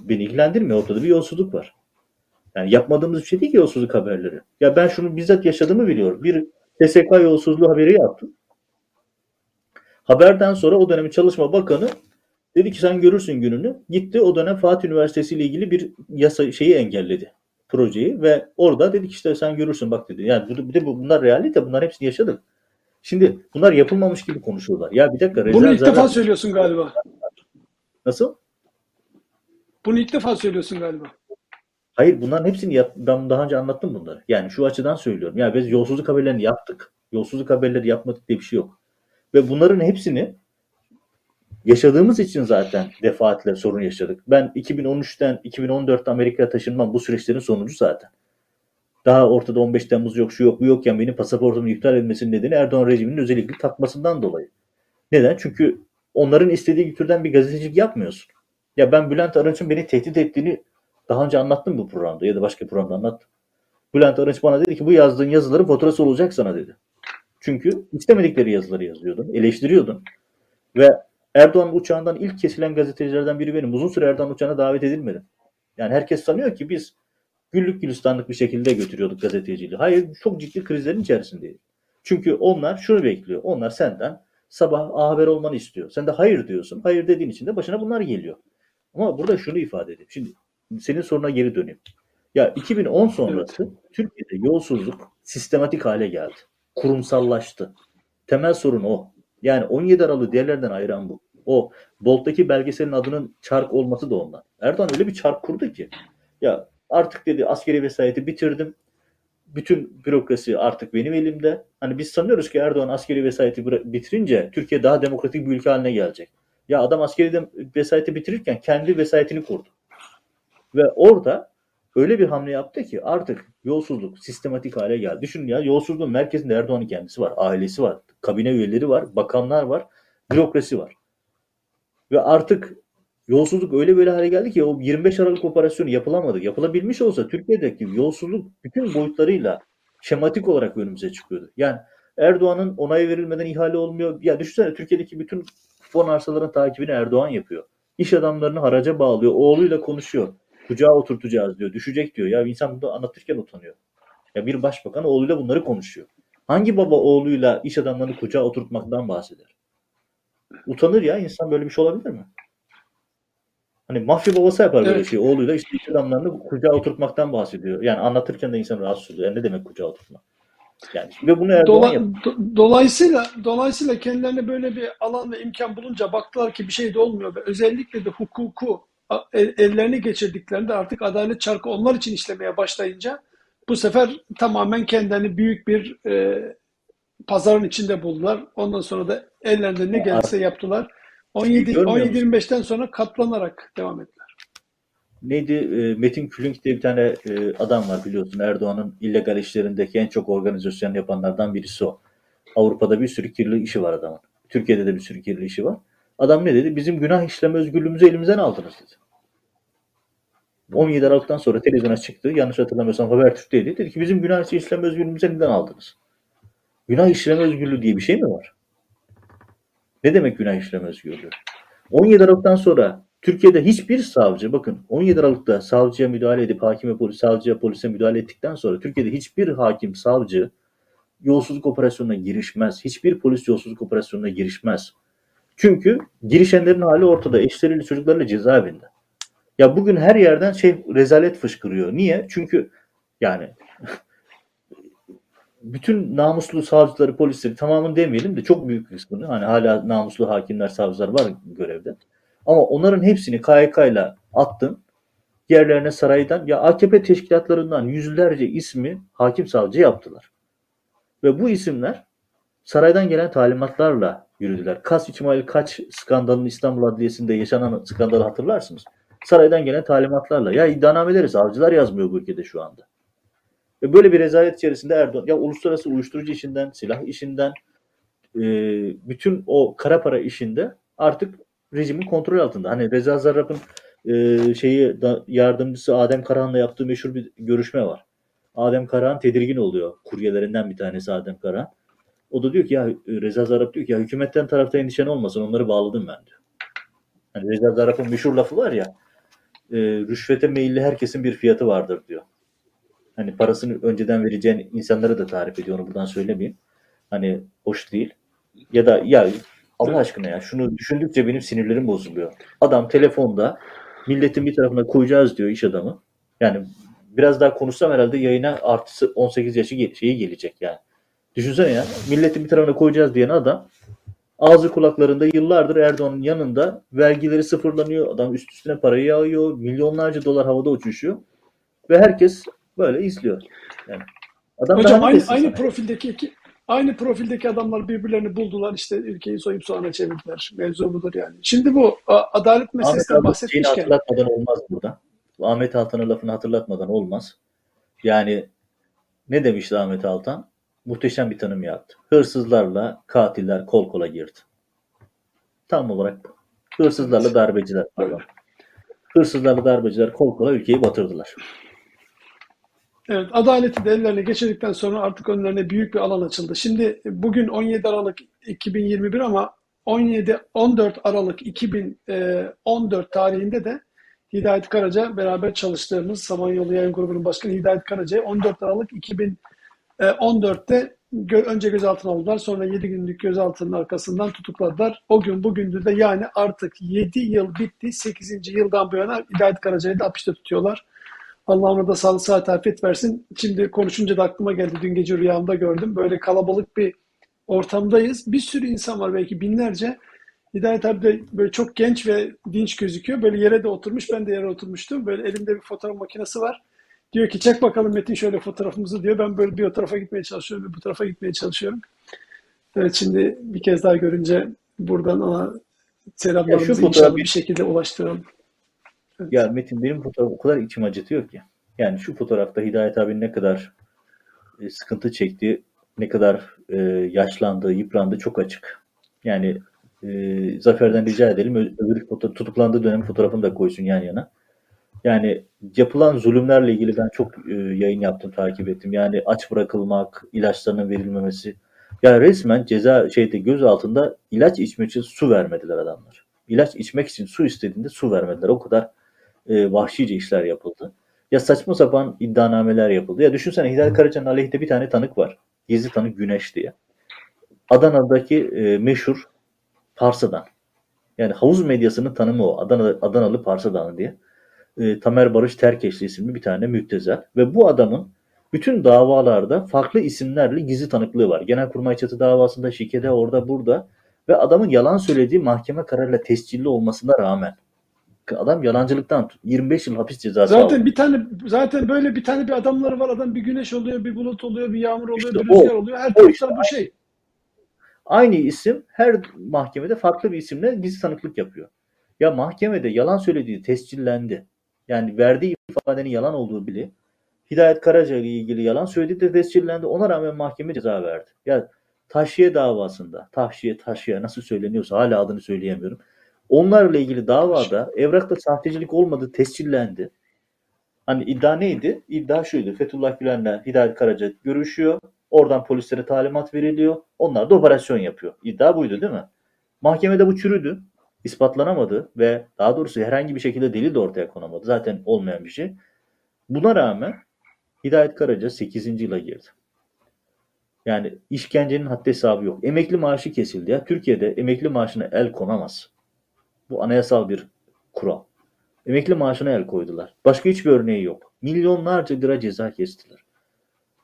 Speaker 2: Beni ilgilendirmiyor. Ortada bir yolsuzluk var. Yani yapmadığımız bir şey değil ki yolsuzluk haberleri. Ya ben şunu bizzat yaşadığımı biliyorum. Bir TSK yolsuzluğu haberi yaptım. Haberden sonra o dönemin Çalışma Bakanı dedi ki sen görürsün gününü. Gitti o dönem Fatih Üniversitesi ile ilgili bir yasa şeyi engelledi projeyi ve orada dedik işte sen görürsün bak dedi. Yani bu, de bunlar realite bunlar hepsini yaşadık. Şimdi bunlar yapılmamış gibi konuşuyorlar. Ya bir dakika.
Speaker 1: Bunu ilk defa söylüyorsun galiba.
Speaker 2: Nasıl?
Speaker 1: Bunu ilk defa söylüyorsun galiba.
Speaker 2: Hayır bunların hepsini yap, ben daha önce anlattım bunları. Yani şu açıdan söylüyorum. Ya biz yolsuzluk haberlerini yaptık. Yolsuzluk haberleri yapmadık diye bir şey yok. Ve bunların hepsini yaşadığımız için zaten defaatle sorun yaşadık. Ben 2013'ten 2014'te Amerika'ya taşınmam bu süreçlerin sonucu zaten. Daha ortada 15 Temmuz yok, şu yok, bu yokken benim pasaportumun iptal edilmesinin nedeni Erdoğan rejiminin özellikle takmasından dolayı. Neden? Çünkü onların istediği türden bir gazetecilik yapmıyorsun. Ya ben Bülent Arınç'ın beni tehdit ettiğini daha önce anlattım bu programda ya da başka programda anlattım. Bülent Arınç bana dedi ki bu yazdığın yazıların faturası olacak sana dedi. Çünkü istemedikleri yazıları yazıyordun, eleştiriyordun. Ve Erdoğan uçağından ilk kesilen gazetecilerden biri benim. Uzun süre Erdoğan uçağına davet edilmedim. Yani herkes sanıyor ki biz güllük gülistanlık bir şekilde götürüyorduk gazeteciliği. Hayır çok ciddi krizlerin içerisindeyiz. Çünkü onlar şunu bekliyor. Onlar senden sabah A Haber olmanı istiyor. Sen de hayır diyorsun. Hayır dediğin için de başına bunlar geliyor. Ama burada şunu ifade edeyim. Şimdi senin soruna geri döneyim. Ya 2010 sonrası evet. Türkiye'de yolsuzluk sistematik hale geldi. Kurumsallaştı. Temel sorun o. Yani 17 Aralık'ı diğerlerden ayıran bu. O Bolt'taki belgeselin adının çark olması da ondan. Erdoğan öyle bir çark kurdu ki. Ya artık dedi askeri vesayeti bitirdim. Bütün bürokrasi artık benim elimde. Hani biz sanıyoruz ki Erdoğan askeri vesayeti bitirince Türkiye daha demokratik bir ülke haline gelecek. Ya adam askeri vesayeti bitirirken kendi vesayetini kurdu. Ve orada öyle bir hamle yaptı ki artık yolsuzluk sistematik hale geldi. Düşünün ya yolsuzluğun merkezinde Erdoğan'ın kendisi var, ailesi var, kabine üyeleri var, bakanlar var, bürokrasi var. Ve artık yolsuzluk öyle böyle hale geldi ki o 25 Aralık operasyonu yapılamadı. Yapılabilmiş olsa Türkiye'deki yolsuzluk bütün boyutlarıyla şematik olarak önümüze çıkıyordu. Yani Erdoğan'ın onay verilmeden ihale olmuyor. Ya düşünsene Türkiye'deki bütün fon arsaların takibini Erdoğan yapıyor. İş adamlarını haraca bağlıyor. Oğluyla konuşuyor. Kucağa oturtacağız diyor. Düşecek diyor. Ya insan bunu anlatırken utanıyor. Ya bir başbakan oğluyla bunları konuşuyor. Hangi baba oğluyla iş adamlarını kucağa oturtmaktan bahseder? Utanır ya insan böyle bir şey olabilir mi? Hani mafya babası yapar böyle evet. şey. Oğluyla işte iş adamlarını kucağa oturtmaktan bahsediyor. Yani anlatırken de insan rahatsız oluyor. Yani ne demek kucağa oturtmak? Yani ve bunu Erdoğan Dola,
Speaker 1: do, dolayısıyla dolayısıyla kendilerine böyle bir alan ve imkan bulunca baktılar ki bir şey de olmuyor ve özellikle de hukuku ellerini geçirdiklerinde artık adalet çarkı onlar için işlemeye başlayınca bu sefer tamamen kendilerini büyük bir e, pazarın içinde buldular. Ondan sonra da ellerinde ne gelse yaptılar. 17 17-25'ten sonra katlanarak devam ettiler.
Speaker 2: Neydi? E, Metin Külünk diye bir tane e, adam var biliyorsun. Erdoğan'ın illegal işlerindeki en çok organizasyon yapanlardan birisi o. Avrupa'da bir sürü kirli işi var adamın. Türkiye'de de bir sürü kirli işi var. Adam ne dedi? Bizim günah işleme özgürlüğümüzü elimizden aldınız dedi. 17 Aralık'tan sonra televizyona çıktı. Yanlış hatırlamıyorsam Habertürk'teydi. Dedi ki bizim günah işleme özgürlüğümüzü elinden aldınız. Günah işleme özgürlüğü diye bir şey mi var? Ne demek günah işleme özgürlüğü? 17 Aralık'tan sonra Türkiye'de hiçbir savcı bakın 17 Aralık'ta savcıya müdahale edip hakime polis savcıya polise müdahale ettikten sonra Türkiye'de hiçbir hakim savcı yolsuzluk operasyonuna girişmez. Hiçbir polis yolsuzluk operasyonuna girişmez. Çünkü girişenlerin hali ortada. Eşleriyle çocuklarıyla cezaevinde. Ya bugün her yerden şey rezalet fışkırıyor. Niye? Çünkü yani <laughs> bütün namuslu savcıları, polisleri tamamını demeyelim de çok büyük kısmını hani hala namuslu hakimler, savcılar var görevde. Ama onların hepsini KYK ile attın. Yerlerine saraydan ya AKP teşkilatlarından yüzlerce ismi hakim savcı yaptılar. Ve bu isimler saraydan gelen talimatlarla yürüdüler. Kas İçmail Kaç skandalının İstanbul Adliyesi'nde yaşanan skandalı hatırlarsınız. Saraydan gelen talimatlarla. Ya iddianameleri savcılar yazmıyor bu ülkede şu anda. Ve böyle bir rezalet içerisinde Erdoğan ya uluslararası uyuşturucu işinden, silah işinden, e, bütün o kara para işinde artık rejimin kontrol altında. Hani Reza Zarrab'ın e, şeyi da, yardımcısı Adem Karahan'la yaptığı meşhur bir görüşme var. Adem Karahan tedirgin oluyor. Kuryelerinden bir tanesi Adem Karahan. O da diyor ki ya Reza Zarrab diyor ki ya hükümetten tarafta endişen olmasın onları bağladım ben diyor. Hani Reza Zarrab'ın meşhur lafı var ya e, rüşvete meyilli herkesin bir fiyatı vardır diyor. Hani parasını önceden vereceğin insanlara da tarif ediyor onu buradan söylemeyeyim. Hani hoş değil. Ya da ya Allah aşkına ya şunu düşündükçe benim sinirlerim bozuluyor. Adam telefonda milletin bir tarafına koyacağız diyor iş adamı. Yani biraz daha konuşsam herhalde yayına artısı 18 yaşı şeyi gelecek yani. Düşünsene ya milletin bir tarafına koyacağız diyen adam ağzı kulaklarında yıllardır Erdoğan'ın yanında vergileri sıfırlanıyor. Adam üst üstüne parayı yağıyor. Milyonlarca dolar havada uçuşuyor. Ve herkes böyle izliyor. Yani
Speaker 1: adam Hocam aynı, aynı profildeki iki, aynı profildeki adamlar birbirlerini buldular işte ülkeyi soyup soğana çevirdiler. Mevzu budur yani. Şimdi bu adalet meselesinden bahsetmişken.
Speaker 2: hatırlatmadan olmaz burada. Ahmet Altan'ın lafını hatırlatmadan olmaz. Yani ne demişti Ahmet Altan? Muhteşem bir tanım yaptı. Hırsızlarla katiller kol kola girdi. Tam olarak bu. Hırsızlarla darbeciler pardon. Hırsızlarla darbeciler kol kola ülkeyi batırdılar.
Speaker 1: Evet, adaleti de ellerine geçirdikten sonra artık önlerine büyük bir alan açıldı. Şimdi bugün 17 Aralık 2021 ama 17 14 Aralık 2014 tarihinde de Hidayet Karaca beraber çalıştığımız Samanyolu Yayın Grubu'nun başkanı Hidayet Karaca 14 Aralık 2014'te önce gözaltına aldılar. Sonra 7 günlük gözaltının arkasından tutukladılar. O gün bugündür de yani artık 7 yıl bitti. 8. yıldan bu yana Hidayet Karaca'yı da hapiste tutuyorlar. Allah ona da sağlık saat afiyet versin. Şimdi konuşunca da aklıma geldi. Dün gece rüyamda gördüm. Böyle kalabalık bir ortamdayız. Bir sürü insan var belki binlerce. Hidayet abi de böyle çok genç ve dinç gözüküyor. Böyle yere de oturmuş. Ben de yere oturmuştum. Böyle elimde bir fotoğraf makinesi var. Diyor ki çek bakalım Metin şöyle fotoğrafımızı diyor. Ben böyle bir o tarafa gitmeye çalışıyorum ve bu tarafa gitmeye çalışıyorum. Evet şimdi bir kez daha görünce buradan ona selamlarımızı inşallah bir şekilde ulaştıralım.
Speaker 2: Evet. Ya Metin benim fotoğraf o kadar içim acıtıyor ki. Yani şu fotoğrafta Hidayet abinin ne kadar e, sıkıntı çektiği, ne kadar e, yaşlandığı, yıprandığı çok açık. Yani e, Zafer'den rica edelim öbür foto tutuklandığı dönem fotoğrafını da koysun yan yana. Yani yapılan zulümlerle ilgili ben çok e, yayın yaptım, takip ettim. Yani aç bırakılmak, ilaçlarının verilmemesi. Ya resmen ceza şeyde göz altında ilaç içmek için su vermediler adamlar. İlaç içmek için su istediğinde su vermediler. O kadar e, vahşice işler yapıldı. Ya saçma sapan iddianameler yapıldı. Ya düşünsene Hidayet Karaca'nın aleyhinde bir tane tanık var. Gizli tanık Güneş diye. Adana'daki e, meşhur Parsadan. Yani havuz medyasının tanımı o. Adana, Adanalı Parsadan diye. E, Tamer Barış Terkeşli isimli bir tane müptezel. Ve bu adamın bütün davalarda farklı isimlerle gizli tanıklığı var. Genelkurmay çatı davasında, şikede, orada, burada. Ve adamın yalan söylediği mahkeme kararıyla tescilli olmasına rağmen Adam yalancılıktan 25 yıl hapis cezası
Speaker 1: zaten
Speaker 2: aldı.
Speaker 1: bir tane zaten böyle bir tane bir adamları var. Adam bir güneş oluyor, bir bulut oluyor, bir yağmur oluyor, işte bir rüzgar o, oluyor. Her taraftan işte, bu şey.
Speaker 2: Aynı isim her mahkemede farklı bir isimle gizli tanıklık yapıyor. Ya mahkemede yalan söylediği tescillendi. Yani verdiği ifadenin yalan olduğu bile Hidayet Karaca ile ilgili yalan söylediği de tescillendi. Ona rağmen mahkeme ceza verdi. Ya Taşiye davasında, Tahşiye, Taşiye nasıl söyleniyorsa hala adını söyleyemiyorum Onlarla ilgili davada evrakta sahtecilik olmadığı tescillendi. Hani iddia neydi? İddia şuydu. Fethullah Gülen'le Hidayet Karaca görüşüyor. Oradan polislere talimat veriliyor. Onlar da operasyon yapıyor. İddia buydu değil mi? Mahkemede bu çürüdü. İspatlanamadı ve daha doğrusu herhangi bir şekilde delil de ortaya konamadı. Zaten olmayan bir şey. Buna rağmen Hidayet Karaca 8. yıla girdi. Yani işkencenin haddi hesabı yok. Emekli maaşı kesildi ya. Türkiye'de emekli maaşına el konamaz. Bu anayasal bir kural. Emekli maaşına el koydular. Başka hiçbir örneği yok. Milyonlarca lira ceza kestiler.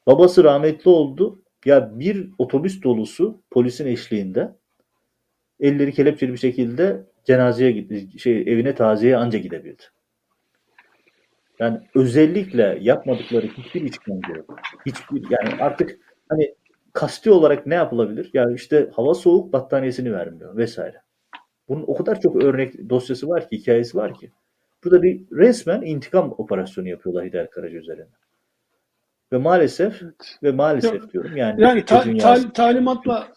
Speaker 2: Babası rahmetli oldu. Ya bir otobüs dolusu polisin eşliğinde elleri kelepçeli bir şekilde cenazeye gitti, şey evine taziyeye anca gidebildi. Yani özellikle yapmadıkları hiçbir işkence yok. Hiçbir yani artık hani kasti olarak ne yapılabilir? Yani işte hava soğuk battaniyesini vermiyor vesaire. Bunun o kadar çok örnek dosyası var ki, hikayesi var ki. Burada bir resmen intikam operasyonu yapıyorlar Hidayet Karaca üzerine. Ve maalesef evet. ve maalesef
Speaker 1: Yok,
Speaker 2: diyorum yani.
Speaker 1: Yani ta, ta, talimatla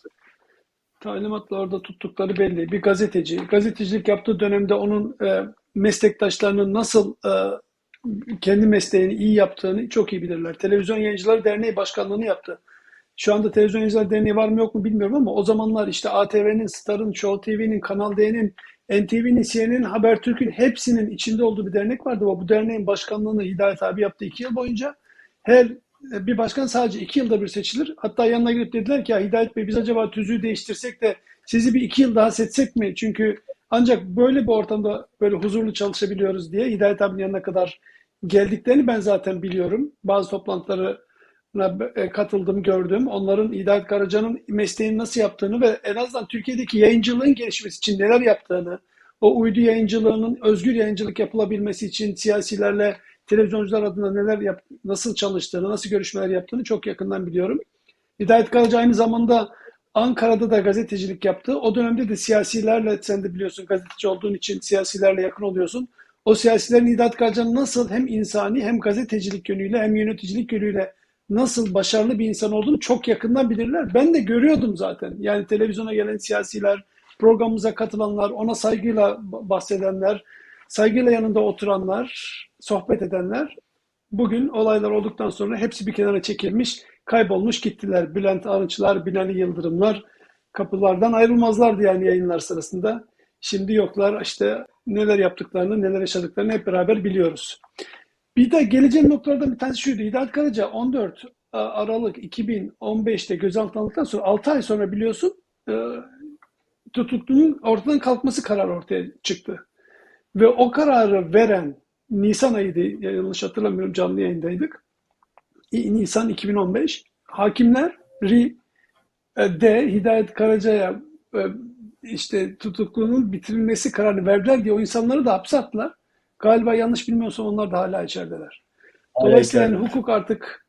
Speaker 1: talimatla orada tuttukları belli. Bir gazeteci, gazetecilik yaptığı dönemde onun e, meslektaşlarının nasıl e, kendi mesleğini iyi yaptığını çok iyi bilirler. Televizyon Yayıncıları Derneği Başkanlığı'nı yaptı. Şu anda Televizyon Yayıncıları Derneği var mı yok mu bilmiyorum ama o zamanlar işte ATV'nin, Star'ın, Show TV'nin, Kanal D'nin, NTV'nin, CNN'in, Habertürk'ün hepsinin içinde olduğu bir dernek vardı. Bu derneğin başkanlığını Hidayet abi yaptı iki yıl boyunca. Her bir başkan sadece iki yılda bir seçilir. Hatta yanına gidip dediler ki Hidayet Bey biz acaba tüzüğü değiştirsek de sizi bir iki yıl daha seçsek mi? Çünkü ancak böyle bir ortamda böyle huzurlu çalışabiliyoruz diye Hidayet abinin yanına kadar geldiklerini ben zaten biliyorum. Bazı toplantılarına e, katıldım, gördüm. Onların Hidayet Karaca'nın mesleğini nasıl yaptığını ve en azından Türkiye'deki yayıncılığın gelişmesi için neler yaptığını, o uydu yayıncılığının özgür yayıncılık yapılabilmesi için siyasilerle televizyoncular adına neler yap, nasıl çalıştığını, nasıl görüşmeler yaptığını çok yakından biliyorum. Hidayet Karaca aynı zamanda Ankara'da da gazetecilik yaptı. O dönemde de siyasilerle, sen de biliyorsun gazeteci olduğun için siyasilerle yakın oluyorsun. O siyasilerin Hidayet Karaca'nın nasıl hem insani hem gazetecilik yönüyle hem yöneticilik yönüyle nasıl başarılı bir insan olduğunu çok yakından bilirler. Ben de görüyordum zaten. Yani televizyona gelen siyasiler, programımıza katılanlar, ona saygıyla bahsedenler, saygıyla yanında oturanlar, sohbet edenler bugün olaylar olduktan sonra hepsi bir kenara çekilmiş, kaybolmuş gittiler. Bülent Arınçlar, Binali Yıldırımlar kapılardan ayrılmazlardı yani yayınlar sırasında. Şimdi yoklar işte neler yaptıklarını, neler yaşadıklarını hep beraber biliyoruz. Bir de geleceğin noktalardan bir tanesi şuydu. Hidayet Karaca 14 Aralık 2015'te gözaltına alındıktan sonra 6 ay sonra biliyorsun e, tutuklunun ortadan kalkması kararı ortaya çıktı. Ve o kararı veren Nisan ayıydı, yanlış hatırlamıyorum canlı yayındaydık. Nisan 2015. Hakimler Ri de Hidayet Karaca'ya e, işte tutuklunun bitirilmesi kararını verdiler diye o insanları da hapse attılar. Galiba yanlış bilmiyorsam onlar da hala içerideler. Dolayısıyla yani hukuk artık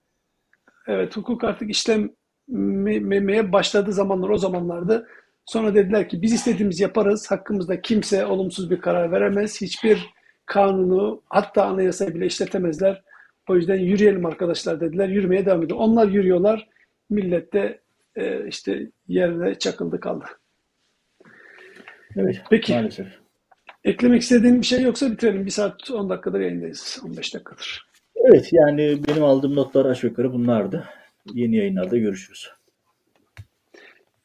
Speaker 1: evet hukuk artık işlemeye başladığı zamanlar o zamanlardı. Sonra dediler ki biz istediğimiz yaparız. Hakkımızda kimse olumsuz bir karar veremez. Hiçbir kanunu hatta anayasa bile işletemezler. O yüzden yürüyelim arkadaşlar dediler. Yürümeye devam ediyor. Onlar yürüyorlar. Millet de e, işte yerde çakıldı kaldı.
Speaker 2: Evet, Peki. Maalesef.
Speaker 1: Eklemek istediğin bir şey yoksa bitirelim. Bir saat 10 dakikadır yayındayız. 15 dakikadır.
Speaker 2: Evet yani benim aldığım notlar aşağı yukarı bunlardı. Yeni yayınlarda görüşürüz.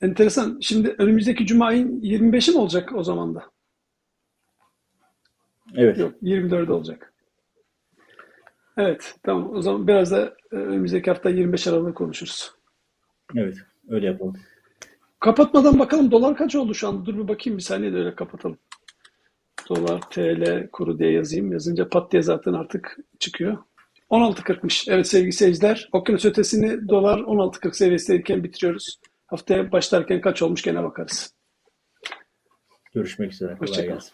Speaker 1: Enteresan. Şimdi önümüzdeki Cuma ayın 25'i mi olacak o zaman da?
Speaker 2: Evet.
Speaker 1: Yok 24 olacak. Evet tamam o zaman biraz da e, önümüzdeki hafta 25 Aralık'ta konuşuruz.
Speaker 2: Evet öyle yapalım.
Speaker 1: Kapatmadan bakalım dolar kaç oldu şu anda? Dur bir bakayım bir saniye de öyle kapatalım. Dolar TL kuru diye yazayım. Yazınca pat diye zaten artık çıkıyor. 16.40'mış. Evet sevgili seyirciler. Okyanus ötesini dolar 16.40 seviyesindeyken bitiriyoruz. Haftaya başlarken kaç olmuş gene bakarız.
Speaker 2: Görüşmek üzere. Kolay gelsin.